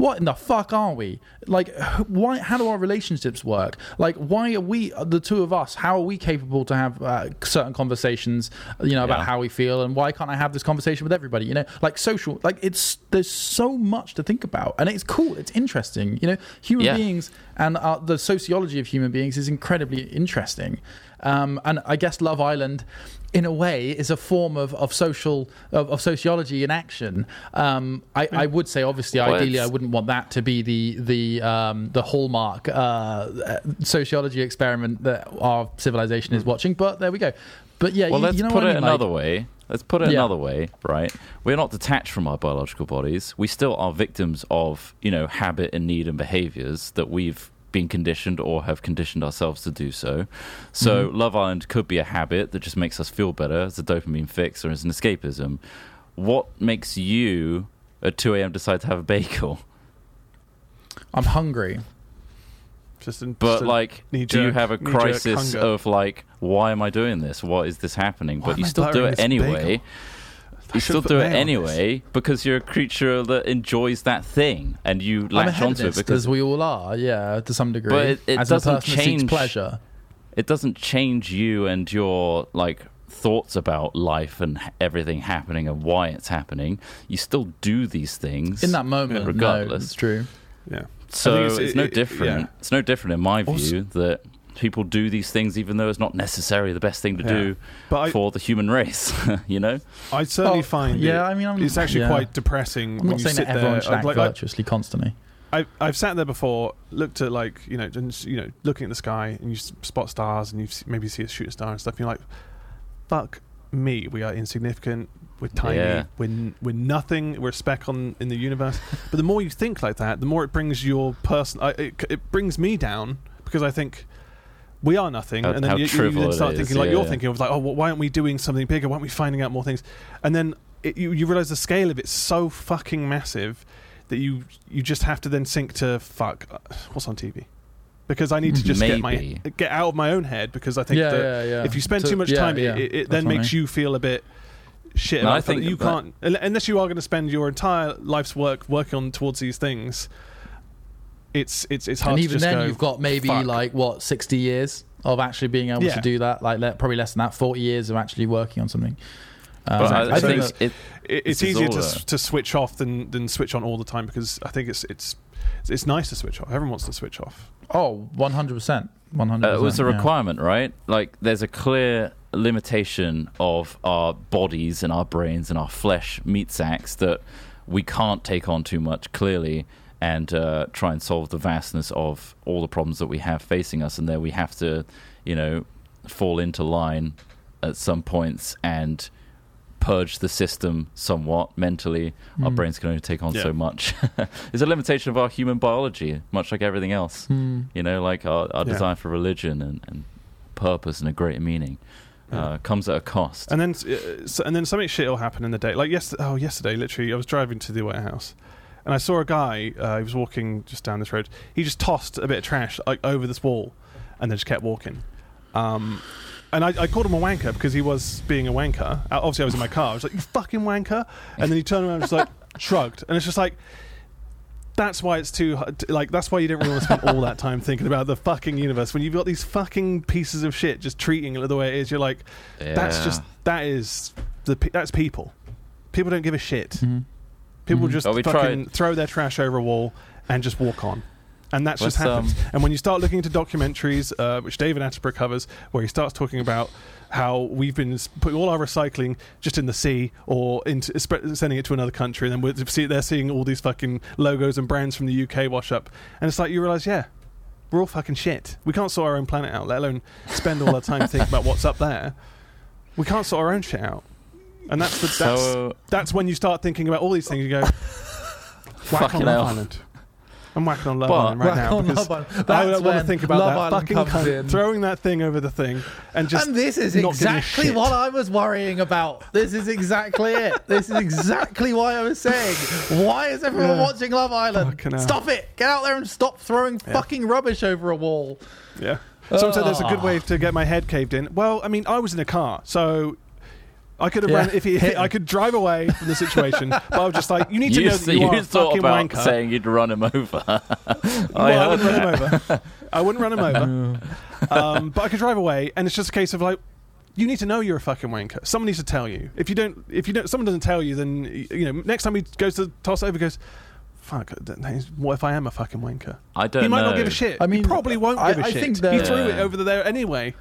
what in the fuck are we? Like, why? How do our relationships work? Like, why are we the two of us? How are we capable to have uh, certain conversations? You know about Yeah. how we feel, and why can't I have this conversation with everybody? You know, like social. Like, it's there's so much to think about, and it's cool. It's interesting. You know, human Yeah. beings and uh, the sociology of human beings is incredibly interesting. Um, and I guess Love Island, in a way, is a form of, of social of, of sociology in action. Um, I, I would say, obviously, Well, ideally, I wouldn't want that to be the the um, the hallmark uh, sociology experiment that our civilization is watching. But there we go. But yeah, Well, you, let's you know put what I it mean? another like, way. Let's put it Yeah. another way, right? We're not detached from our biological bodies. We still are victims of, you know, habit and need and behaviors that we've been conditioned or have conditioned ourselves to do so. So, Mm-hmm. Love Island could be a habit that just makes us feel better as a dopamine fix or as an escapism. What makes you at 2 a.m. decide to have a bagel? I'm hungry. Just in, But just like, do you have a crisis of like, why am I doing this? What is this happening? Why but you still do it anyway. bagel? I You still do it mayo on this. anyway because you're a creature that enjoys that thing, and you I'm a latch onto it because we all are, yeah, to some degree. But it- it as doesn't person that seeks change- pleasure. it doesn't change you and your like thoughts about life and everything happening and why it's happening. You still do these things In that moment, regardless. no, it's true. Yeah. So I it's, it's- no it- it- different. yeah. It's no different in my view Also- that people do these things even though it's not necessarily the best thing to Yeah. do But I, for the human race. you know. I certainly Oh, find yeah, it- I mean, I'm- it's actually yeah. quite depressing I'm when not you saying sit that everyone there. should act like, I- virtuously constantly. I, I've sat there before, looked at like you know, and, you know, looking at the sky, and you spot stars, and you maybe see a shooting star and stuff. And you're like, "Fuck me, we are insignificant. We're tiny. Yeah. We're we're nothing. We're a speck on in the universe." but the more you think like that, the more it brings your person. It, it brings me down because I think we are nothing, How- and then how you, you trivial then it start is, thinking like you're yeah. thinking of like, "Oh, well, why aren't we doing something bigger? Why aren't we finding out more things?" And then it, you you realize the scale of it's so fucking massive that you you just have to then sink to fuck uh, what's on TV because I need to just get my get out of my own head because I think yeah, that yeah, yeah. if you spend So- too much yeah, time yeah, it, it then definitely. makes you feel a bit shit No, about I think you that- can't unless you are going to spend your entire life's work working on towards these things it's it's it's hard And to even just then, go, you've got maybe "Fuck." like what sixty years of actually being able Yeah. to do that. Like probably less than that, forty years of actually working on something. Um, But I, I So think it's- it, it, it's easier to, a- s- to switch off than than switch on all the time because I think it's it's it's nice to switch off. Everyone wants to switch off. Oh, oh, one hundred percent, one hundred. Uh, it was a requirement, right? Like, there's a clear limitation of our bodies and our brains and our flesh meat sacks that we can't take on too much, clearly, and uh, try and solve the vastness of all the problems that we have facing us. And there we have to, you know, fall into line at some points and purge the system somewhat mentally. Our Mm. brains can only take on Yeah. so much. There's a limitation of our human biology, much like everything else Hmm. you know, like our, our Yeah. desire for religion and, and purpose and a greater meaning uh, comes at a cost. And then uh, so, and then something shit will happen in the day. Like yes, oh yesterday, literally, I was driving to the warehouse, and I saw a guy. Uh, he was walking just down this road. He just tossed a bit of trash like over this wall, and then just kept walking. Um, and I, I called him a wanker because he was being a wanker. Uh, Obviously, I was in my car. I was like, "You fucking wanker!" And then he turned around and just like shrugged, and it's just like. That's why it's too. Like that's why you don't really want to spend all that time thinking about the fucking universe when you've got these fucking pieces of shit just treating it the way it is. You're like, that's just that is the that's people. People don't give a shit. Mhm. People Mhm. just Oh, we fucking tried- throw their trash over a wall and just walk on. And that's just Let's, happens. um, and when you start looking into documentaries, uh, which David Attenborough covers, where he starts talking about how we've been s- putting all our recycling just in the sea or into sp- sending it to another country, and then we're, see, they're seeing all these fucking logos and brands from the UK wash up, and it's like you realize, yeah, we're all fucking shit. We can't sort our own planet out, let alone spend all our time thinking about what's up there. We can't sort our own shit out, and that's the, that's So that's when you start thinking about all these things. You go, whack Fucking on Love. Island. I'm whacking on Love But- Island right Whack now on because Love Island. I don't want to think about Love that Island fucking comes cunt in. throwing that thing over the thing and just and this is not exactly what I was worrying about. This is exactly it. This is exactly why I was saying, why is everyone Yeah. watching Love Island? Stop it! Get out there and stop throwing Yeah. fucking rubbish over a wall. yeah. Someone said there's a good Ah. way to get my head caved in. Well, I mean, I was in a car, so I could have Yeah. if, he, if he- I could drive away from the situation. but I was just like, you need to you, know that you, are a thought fucking about wanker. saying you'd run him over. I well, I wouldn't run him over. I wouldn't run him over. um, but I could drive away, and it's just a case of like, you need to know you're a fucking wanker. Someone needs to tell you. If you don't, if you don't, someone doesn't tell you, then you know. Next time he goes to toss over, goes, "Fuck, what if I am a fucking wanker?" I don't He might know. not give a shit. I mean, he probably won't I- give a I shit. think he that- threw it over there anyway.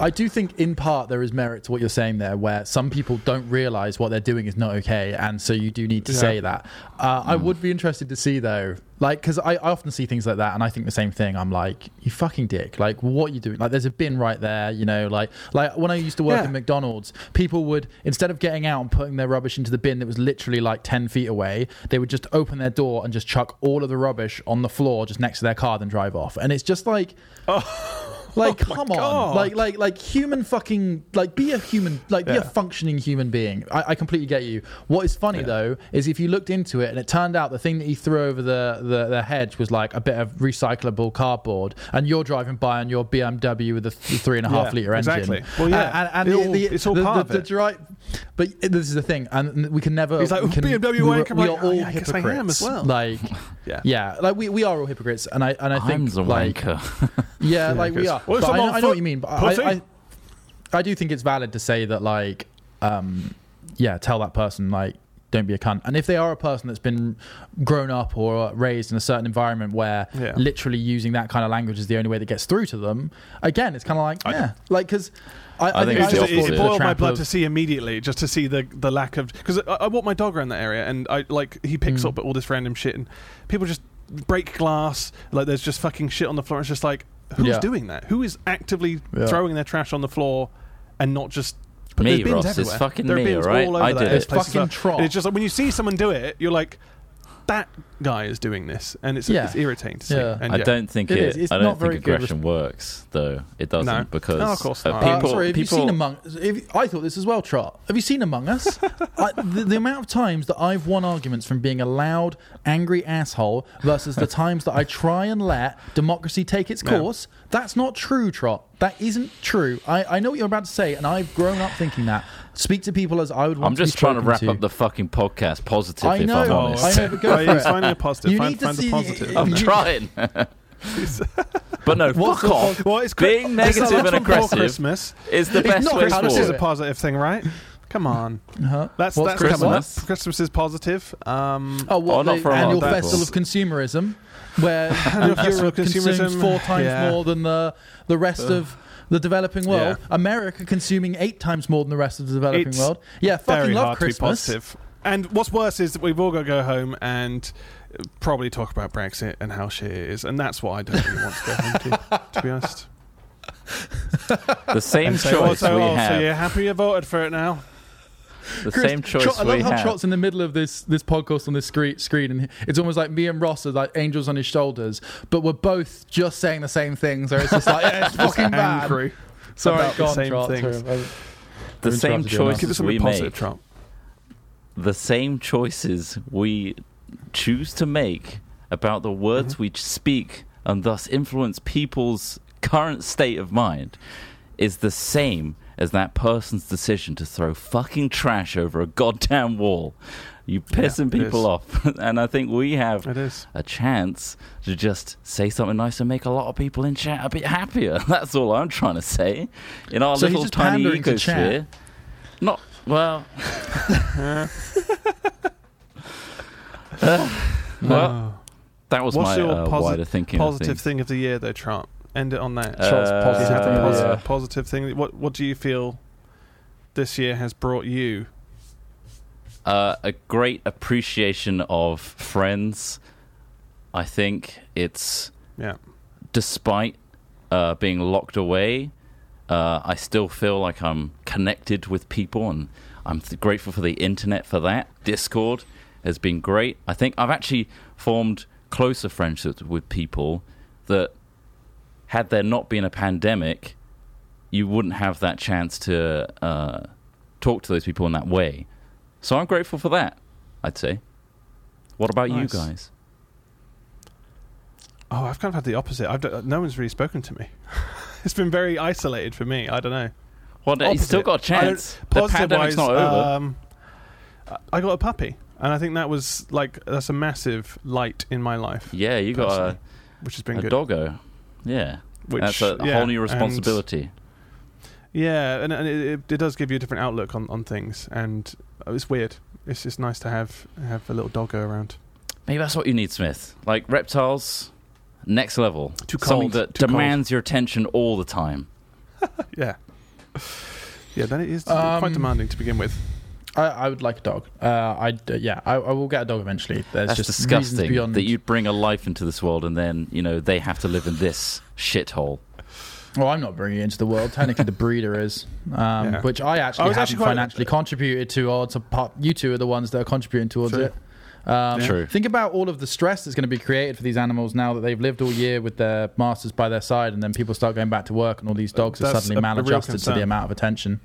I do think, in part, there is merit to what you're saying there, where some people don't realize what they're doing is not okay, and so you do need to Yeah. say that. Uh, I would be interested to see though, like, because I, I often see things like that, and I think the same thing. I'm like, you fucking dick! Like, what are you doing? Like, there's a bin right there, you know. Like, like when I used to work Yeah. in McDonald's, people would instead of getting out and putting their rubbish into the bin that was literally like ten feet away, they would just open their door and just chuck all of the rubbish on the floor just next to their car, then drive off. And it's just like. Like, Oh come God. on! Like, like, like, human fucking, like, be a human, like, be Yeah. a functioning human being. I, I completely get you. What is funny Yeah. though is if you looked into it and it turned out the thing that he threw over the, the the hedge was like a bit of recyclable cardboard, and you're driving by on your BMW with a th- three and a half Yeah, liter engine. exactly. Well, yeah, and, and, the, all- the, it's all the, part the, of the it. dri- But this is the thing, and we can never. He's like, we can, BMW we, were- we like, are oh, all yeah, I guess I hypocrites. am as well. Like, Yeah. yeah, like we, we are all hypocrites, and I and I think I'm the like yeah, Yeah, like we are. Well, it's But a I, long I know what you mean. But. I, I, I do think it's valid to say that, like, um, yeah, tell that person like, don't be a cunt. And if they are a person that's been grown up or raised in a certain environment where Yeah. literally using that kind of language is the only way that gets through to them, again, it's kind of like, I- yeah, like because I, I think It, it's the just, it, opposite. it boiled my blood of- to see immediately, just to see the the lack of because I, I walk my dog around that area and I like he picks Mm. up all this random shit and people just break glass like there's just fucking shit on the floor. It's just like who's Yeah. doing that? Who is actively Yeah. throwing their trash on the floor and not just but Me, there's bins Ross, it's fucking there are me, bins alright? all over I that did it. as Fucking well. Trott. And it's just like when you see someone do it, you're like, that guy is doing this, and it's, Yeah. it's irritating to see. Yeah. And I yeah. don't think It it. is. It's I don't not very think good aggression works, though. It doesn't No. because No, of course uh, not. Uh, people. sorry, have you people seen Among? If, I thought this as well, Trott. Have you seen Among Us? I, the, the amount of times that I've won arguments from being a loud, angry asshole versus the times that I try and let democracy take its Yeah. course. That's not true, Trott. That isn't true. I, I know what you're about to say, and I've grown up thinking that. Speak to people as I would want to do that. I'm to just be trying to spoken wrap up the fucking podcast positive. I if know, I'm honest, I know, but go for he's it. finding a positive. You find, need to find see- the positive. I'm trying. but no, What's fuck off. Well, it's Being Chris- it's negative the and last one before aggressive Christmas. is the best way Christmas, Christmas is a positive thing, right? Come on, Uh-huh. that's What's that's Christmas? coming up. Christmas is positive. Um, Oh, what, Oh, not the for a lot annual people. festival of consumerism, where Annual Europe consumes four times yeah. more than the the rest of the developing world. Yeah. America consuming eight times more than the rest of the developing It's world. Yeah, fucking love hard to be Christmas. Positive. And what's worse is that we've all got to go home and probably talk about Brexit and how shit it is, and that's what I don't really want to go home to. To be honest, The same And say, choice so, we oh, so you're happy you voted for it now? The Chris, same choice Trott- I love we how have. Trott's in the middle of this this podcast on this screen, screen, and it's almost like me and Ross are like angels on his shoulders, but we're both just saying the same things. So it's just like yeah, it's fucking bad. Angry. Sorry, about the same Trott. things. Sorry, the same interrupted you enough. Give choices us we something positive, make. Trump. The same choices we choose to make about the words Mm-hmm. we speak and thus influence people's current state of mind is the same as that person's decision to throw fucking trash over a goddamn wall. You're pissing it people off, and I think we have a chance to just say something nice and make a lot of people in chat a bit happier. That's all I'm trying to say. In our So little tiny ecosphere. Not well. well, that was What's my your uh, posi- wider thinking. of Positive things. thing of the year, though, Trump. End it on that. Uh, positive Is thing of a the posi- year. positive thing? What What do you feel this year has brought you? uh, a great appreciation of friends. I think it's Yeah. despite uh, being locked away, uh, I still feel like I'm connected with people, and I'm th- grateful for the internet for that. Discord has been great. I think I've actually formed closer friendships with people that, had there not been a pandemic, you wouldn't have that chance to uh, talk to those people in that way. So I'm grateful for that. I'd say. What about Nice. you guys? Oh, I've kind of had the opposite. I've d- no one's really spoken to me. it's been very isolated for me. I don't know. Well, you still got a chance. The Positive pandemic's wise, not over. Um, I got a puppy, and I think that was like that's a massive light in my life, Yeah, you got a, which has been a good. doggo. Yeah, which, that's a yeah, whole new and- responsibility. Yeah, and, and it, it does give you a different outlook on, on things, and it's weird. It's just nice to have have a little doggo around. Maybe that's what you need, Smith. Like reptiles, next level. Too Someone cold, that too cold. demands your attention all the time. Yeah, yeah. Then it is Um, quite demanding to begin with. I, I would like a dog. Uh, I yeah, I, I will get a dog eventually. There's That's just reasons disgusting beyond. that you'd bring a life into this world and then you know they have to live in this shithole. Well, I'm not bringing it into the world. Technically, the breeder is, um, Yeah. which I actually I was haven't actually quite- financially contributed to. Or to part, you two are the ones that are contributing towards True. it. Um, True. Think about all of the stress that's going to be created for these animals now that they've lived all year with their masters by their side, and then people start going back to work, and all these dogs are That's suddenly a- a real maladjusted to concern. the amount of attention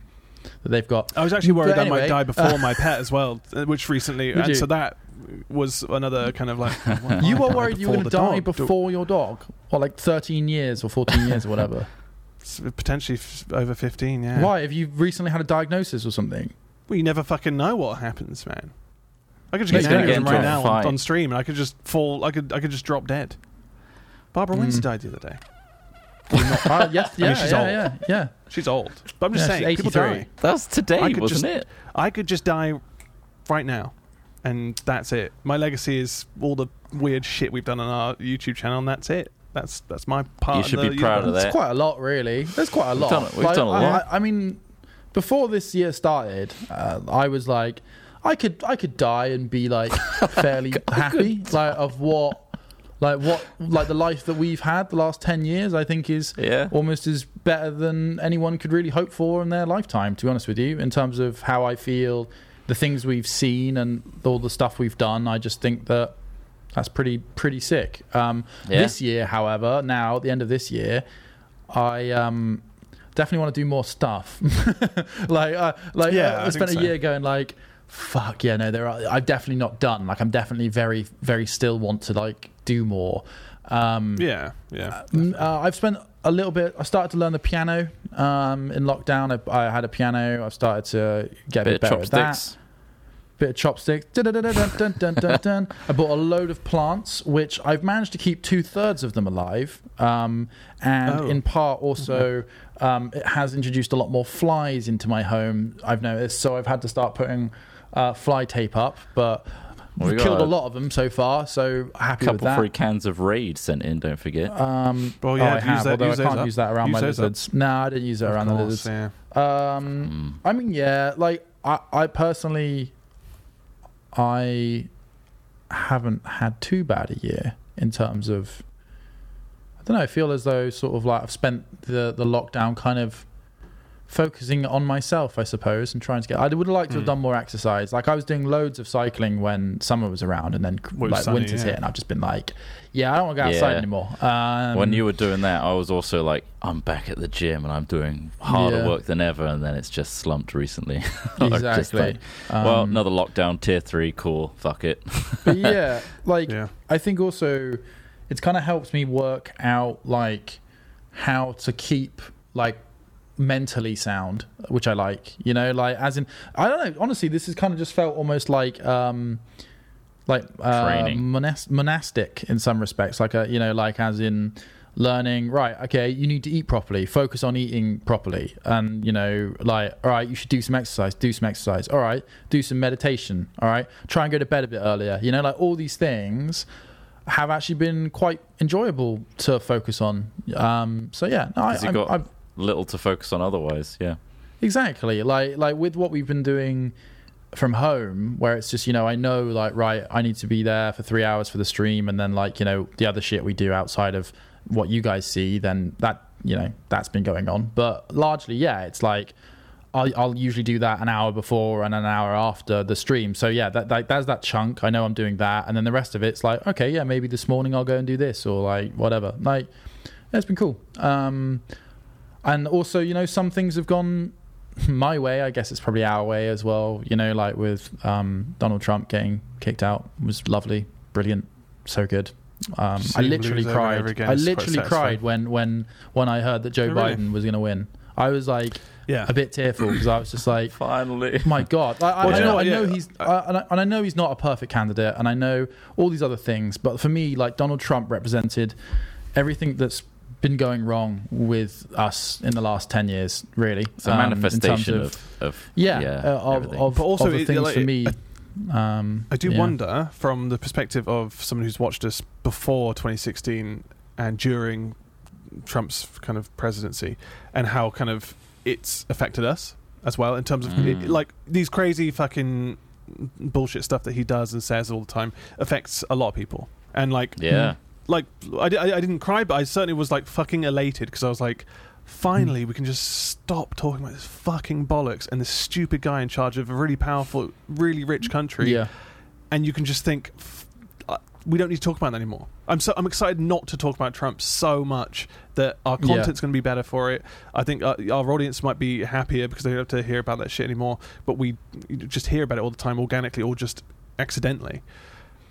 that they've got. I was actually worried But I might anyway, die before my pet as well, uh, which recently, Would and you? so that was another kind of like. well, You I were died worried you were going to before the die dog. before your dog, or like 13 years or 14 years or whatever. Potentially f- over fifteen. Yeah. Why? Have you recently had a diagnosis or something? Well, you never fucking know what happens, man. I could just He's get gonna get aneurysm into right a now on, fight. on stream, and I could just fall. I could. I could just drop dead. Barbara Mm. Windsor died the other day. Uh, yes, I mean, yeah, she's yeah, old. yeah, yeah. She's old, but I'm just Yeah, she's saying, people 83. die. That was today, I could wasn't just- it? I could just die right now, and that's it. My legacy is all the weird shit we've done on our YouTube channel, and that's it. That's that's my part. You of should the be proud of universe. that. It's quite a lot, really. There's quite a lot. done- we've done a I- lot. I, I mean, before this year started, uh, I was like, I could, I could die and be like fairly happy, like of what, like what, like the life that we've had the last ten years. I think is Yeah. almost as better than anyone could really hope for in their lifetime. To be honest with you, in terms of how I feel, the things we've seen, and all the stuff we've done, I just think that that's pretty pretty sick. Um, Yeah. This year, however, now at the end of this year, I um, definitely want to do more stuff. like, uh, like Yeah, I, I spent a so. year going like, fuck yeah, no, there are. i've definitely not done. Like, I'm definitely very, very still want to like do more. Um, Yeah, yeah. Mm, Uh, I've spent a little bit. I started to learn the piano um, in lockdown. I, I had a piano. I've started to get a Bit bit, better at that. Bit of chopsticks. Dun, dun, dun. I bought a load of plants, which I've managed to keep two thirds of them alive, um, and Oh. in part also um, it has introduced a lot more flies into my home. I've noticed, so I've had to start putting uh, fly tape up, but. Well, we We've killed got a lot of them so far, so happy with couple that. free cans of Raid sent in. Don't forget. Um, Well, oh, yeah, I have, that- although use I can't up. use that around Use my those up. lizards. No, I didn't use it Of around the lizards. yeah. Um, I mean, yeah, like I, I personally, I haven't had too bad a year in terms of. I don't know. I feel as though sort of like I've spent the the lockdown kind of focusing on myself, I suppose, and trying to get. I would have liked to have Mm. done more exercise. Like I was doing loads of cycling when summer was around, and then Well, like sunny, winter's yeah. hit, and I've just been like, yeah, I don't want to go outside Yeah. anymore. Um, when you were doing that, I was also like, I'm back at the gym and I'm doing harder Yeah. work than ever, and then it's just slumped recently. I'm just exactly. like, well, Um, another lockdown, tier three, cool, fuck it. but yeah, like Yeah. I think also it's kind of helped me work out like how to keep like mentally sound, which I like. You know, like as in I don't know. Honestly, this has kind of just felt almost like um like uh, Training. monas- monastic in some respects. Like a you know, like as in learning right okay you need to eat properly focus on eating properly and you know like all right you should do some exercise do some exercise all right do some meditation all right try and go to bed a bit earlier you know like all these things have actually been quite enjoyable to focus on um so yeah no, I, 'Cause you I'm- got- Little to focus on otherwise. Yeah. Exactly. Like like with what we've been doing from home where it's just, you know, I know like right, I need to be there for 3 hours for the stream and then like, you know, the other shit we do outside of what you guys see, then that, you know, that's been going on. But largely, yeah, it's like I'll, I'll usually do that an hour before and an hour after the stream. So yeah, that, that that's that chunk. I know I'm doing that, and then the rest of it's like, okay, yeah, maybe this morning I'll go and do this or like whatever. Like, it's been cool. Um, and also, you know, some things have gone my way. I guess it's probably our way as well. You know, like with um, Donald Trump getting kicked out was lovely, brilliant, so good. Um, I literally lose over cried. over I literally cried when when when I heard that Joe Oh, really? Biden was going to win. I was like Yeah. a bit tearful because I was just like, Finally. my God, I, I, Well, I do know, know I know Yeah. he's, I, and, I, and I know he's not a perfect candidate, and I know all these other things. But for me, like Donald Trump represented everything that's been going wrong with us in the last ten years. Really, It's a um, in terms manifestation of, of, of yeah, yeah, uh, of, everything. of, But also of the it- things like, for me. um, I do yeah. wonder, from the perspective of someone who's watched us before 2016 and during Trump's kind of presidency, and how kind of it's affected us as well in terms of Mm. it, like these crazy fucking bullshit stuff that he does and says all the time affects a lot of people. And like, yeah. Like I, I, I didn't cry, but I certainly was like fucking elated because I was like, finally we can just stop talking about this fucking bollocks and this stupid guy in charge of a really powerful, really rich country Yeah, and you can just think "F- uh, we don't need to talk about that anymore. I'm so I'm excited not to talk about Trump so much that our Yeah. content's going to be better for it. I think uh, our audience might be happier because they don't have to hear about that shit anymore. But we just hear about it all the time, organically or just accidentally.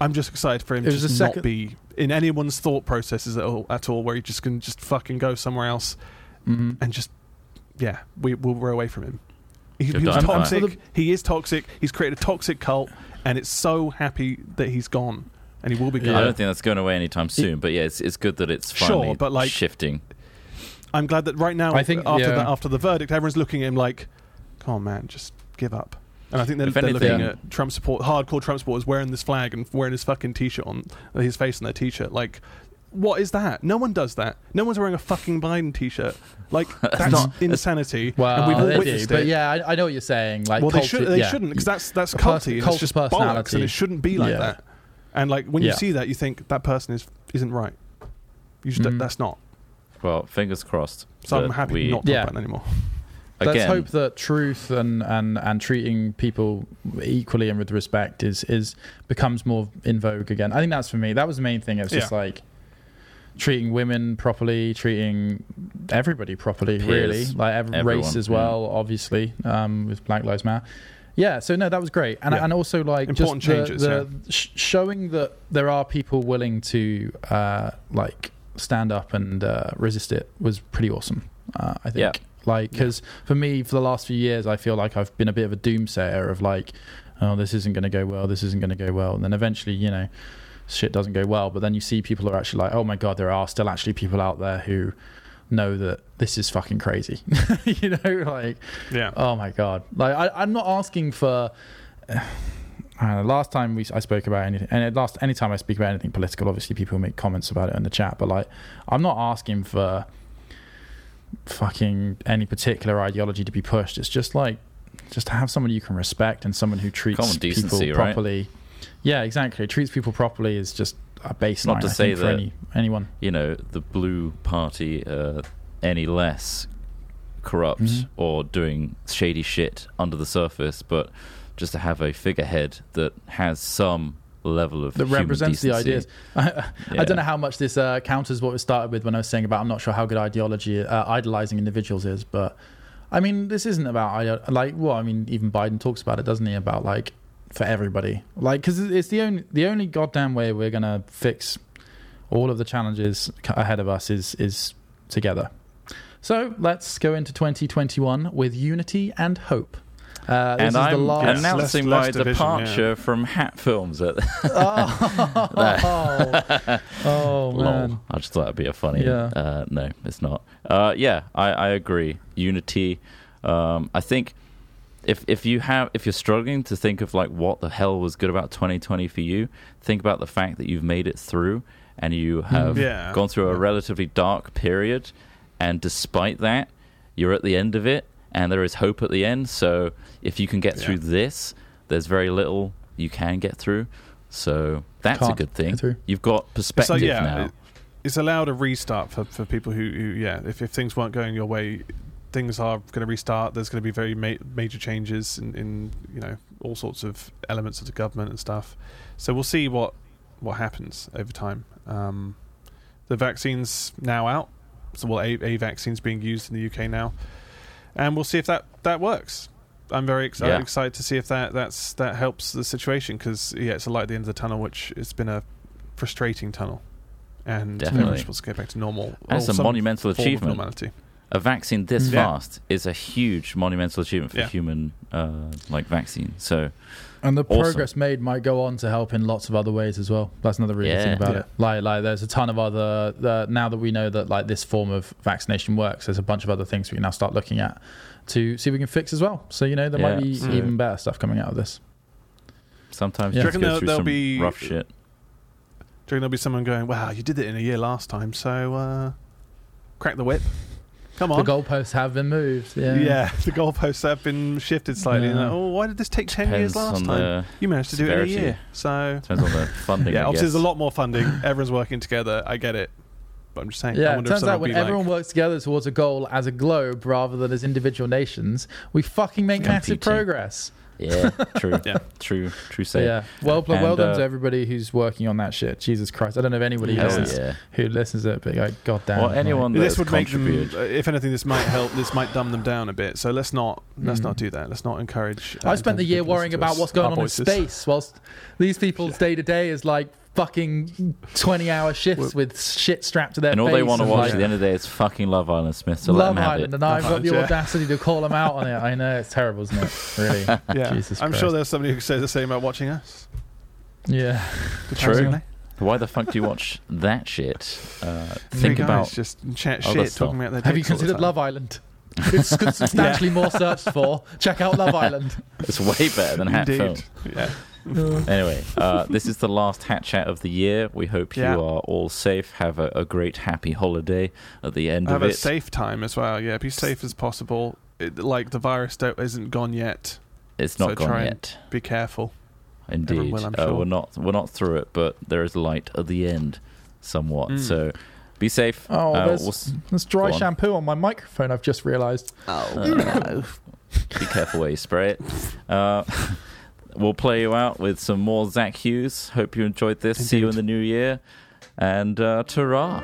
I'm just excited for him It to just second- not be in anyone's thought processes at all, at all, where he just can just fucking go somewhere else hmm and just yeah, we will we're away from him. He, he Good was toxic. For the- he is toxic. He's created a toxic cult, and it's so happy that he's gone, and he will be gone. I don't think that's going away anytime soon, but yeah, it's, it's good that it's Sure, finally but, like- shifting. I'm glad that right now, I think- after yeah. the after the verdict, everyone's looking at him like, "Come on, man, just give up." And I think they're, If they're anything- looking at Trump support, hardcore Trump supporters wearing this flag and wearing his fucking t-shirt on his face on their t-shirt. Like, what is that? No one does that. No one's wearing a fucking Biden t-shirt. Like, that's not- insanity. Well, and we've all they do, witnessed but it. yeah, I, I know what you're saying. Like, well, they should. They yeah. shouldn't because that's that's A pers- culty. and cult it's just of bollocks, and it shouldn't be like Yeah. that. And like when you see that, you think that person is isn't right. You just Mhm. that's not. Well, fingers crossed. So I'm happy we, not to Yeah. talk about it anymore. Let's hope that truth and, and, and treating people equally and with respect is, is becomes more in vogue again. I think that's for me. That was the main thing. It was just Yeah. like treating women properly, treating everybody properly, Peers, really, like every everyone, race as yeah. well. Obviously, um, with Black Lives Matter. Yeah, so no, that was great, and Yeah. and also like Important just changes, the, the sh- showing that there are people willing to uh, like stand up and uh, resist it was pretty awesome. Uh, I think. Yeah. Like, because for me, for the last few years, I feel like I've been a bit of a doomsayer of like, oh, this isn't going to go well, this isn't going to go well, and then eventually, you know, shit doesn't go well. But then you see people are actually like, oh my god, there are still actually people out there who know that this is fucking crazy. you know, like, Yeah. oh my god, like I, I'm not asking for. I don't know, last time we I spoke about anything, and last any time I speak about anything political, obviously people make comments about it in the chat. But like, I'm not asking for fucking any particular ideology to be pushed. It's just like just to have someone you can respect and someone who treats decency, people right? properly. Yeah, exactly. Treats people properly is just a baseline. Not to say that- any anyone. you know, the blue party uh, any less corrupt Mhm. or doing shady shit under the surface, but just to have a figurehead that has some level of That represents the ideas. I, Yeah. don't know how much this uh, counters what we started with when I was saying about I'm not sure how good ideology uh, idolizing individuals is, but I mean this isn't about like well I mean even Biden talks about it doesn't he about like for everybody like because it's the only the only goddamn way we're gonna fix all of the challenges ahead of us is is together So let's go into 2021 with unity and hope. Uh, this and is the I'm last. announcing less- my division, departure from Hat Films. At oh, oh man. Lol. I just thought that'd be a funny. Yeah. Uh, no, it's not. Uh, yeah, I, I agree. Unity. Um, I think if if you have if you're struggling to think of like what the hell was good about 2020 for you, think about the fact that you've made it through and you have Yeah. gone through a relatively dark period, and despite that, you're at the end of it, and there is hope at the end. So if you can get Yeah. through this, there's very little you can get through. So that's a Can't good thing. You've got perspective like, yeah, now. it- it's allowed a restart for, for people who, who yeah, if, if things weren't going your way, things are going to restart. There's going to be very ma- major changes in, in, you know, all sorts of elements of the government and stuff. So we'll see what what happens over time. Um, the vaccine's now out. So, well, a, a vaccine's being used in the UK now, and we'll see if that, that works. I'm very ex- Yeah. excited to see if that that's that helps the situation because yeah, it's a light at the end of the tunnel, which it's been a frustrating tunnel, and Definitely. everyone's supposed to get back to normal. That's a monumental achievement. Normality. A vaccine this Mm. Yeah. fast is a huge monumental achievement for Yeah. human uh, like vaccine. So And the Awesome. progress made might go on to help in lots of other ways as well. That's another really Yeah. thing about Yeah. it. Like, like there's a ton of other. Uh, now that we know that like this form of vaccination works, there's a bunch of other things we can now start looking at to see if we can fix as well. So you know there might be So- even better stuff coming out of this. sometimes Yeah. you just reckon go there'll- through there'll some be- rough shit. Do you think there'll be someone going, "Wow, you did it in a year last time, so uh, crack the whip"? Come on. The goalposts have been moved. Yeah. yeah. the goalposts have been shifted slightly. And, Yeah. oh, why did this take ten years last time? You managed to do it in a year. So depends on the funding. yeah, obviously guess. there's a lot more funding. Everyone's working together. I get it, but I'm just saying. I Yeah, it wonder if turns out when everyone like, works together towards a goal as a globe rather than as individual nations, we fucking make massive progress. Yeah, true. Yeah. True. True. Say. yeah, well, well done uh, to everybody who's working on that shit. Jesus Christ, I don't know if anybody Hell listens yeah. who listens to it, but like, goddamn. Well, anyone this would make them. If anything, this might help. This might dumb them down a bit. So let's not let's Mm. not do that. Let's not encourage. uh, I spent the year worrying about what's going on voices. in space, whilst these people's day to day is like fucking twenty-hour shifts with shit strapped to their and all face. they want to and, watch like, at the end of the day is fucking Love Island, Smith. So let Love them have Island, it. and I've got the Yeah. audacity to call them out on it. I know it's terrible, isn't it? Really? Yeah, Jesus I'm Christ. sure there's somebody who says the same about watching us. Yeah. True. Surprisingly. Why the fuck do you watch that shit? Uh, Three think guys about just chat other shit, stuff. talking about their. Have you dicks all the considered time. Love Island? It's substantially more searched for. Check out Love Island. it's way better than Hat Indeed. Film. Yeah. Anyway, uh, this is the last Hat Chat of the year. We hope you are all safe. Have a, a great, happy holiday at the end Have of it. Have a safe time as well. Yeah, be safe as possible. It, like the virus don't, isn't gone yet. it's not so gone try and- yet. Be careful. Indeed, will, I'm uh, sure. we're not we're not through it, but there is light at the end, somewhat. Mm. So be safe. Oh, Uh, there's, we'll s- there's dry on. shampoo on my microphone. I've just realised. Uh, be careful where you spray it. we'll play you out with some more Zach Hughes. Hope you enjoyed this. Indeed. See you in the new year. And uh, ta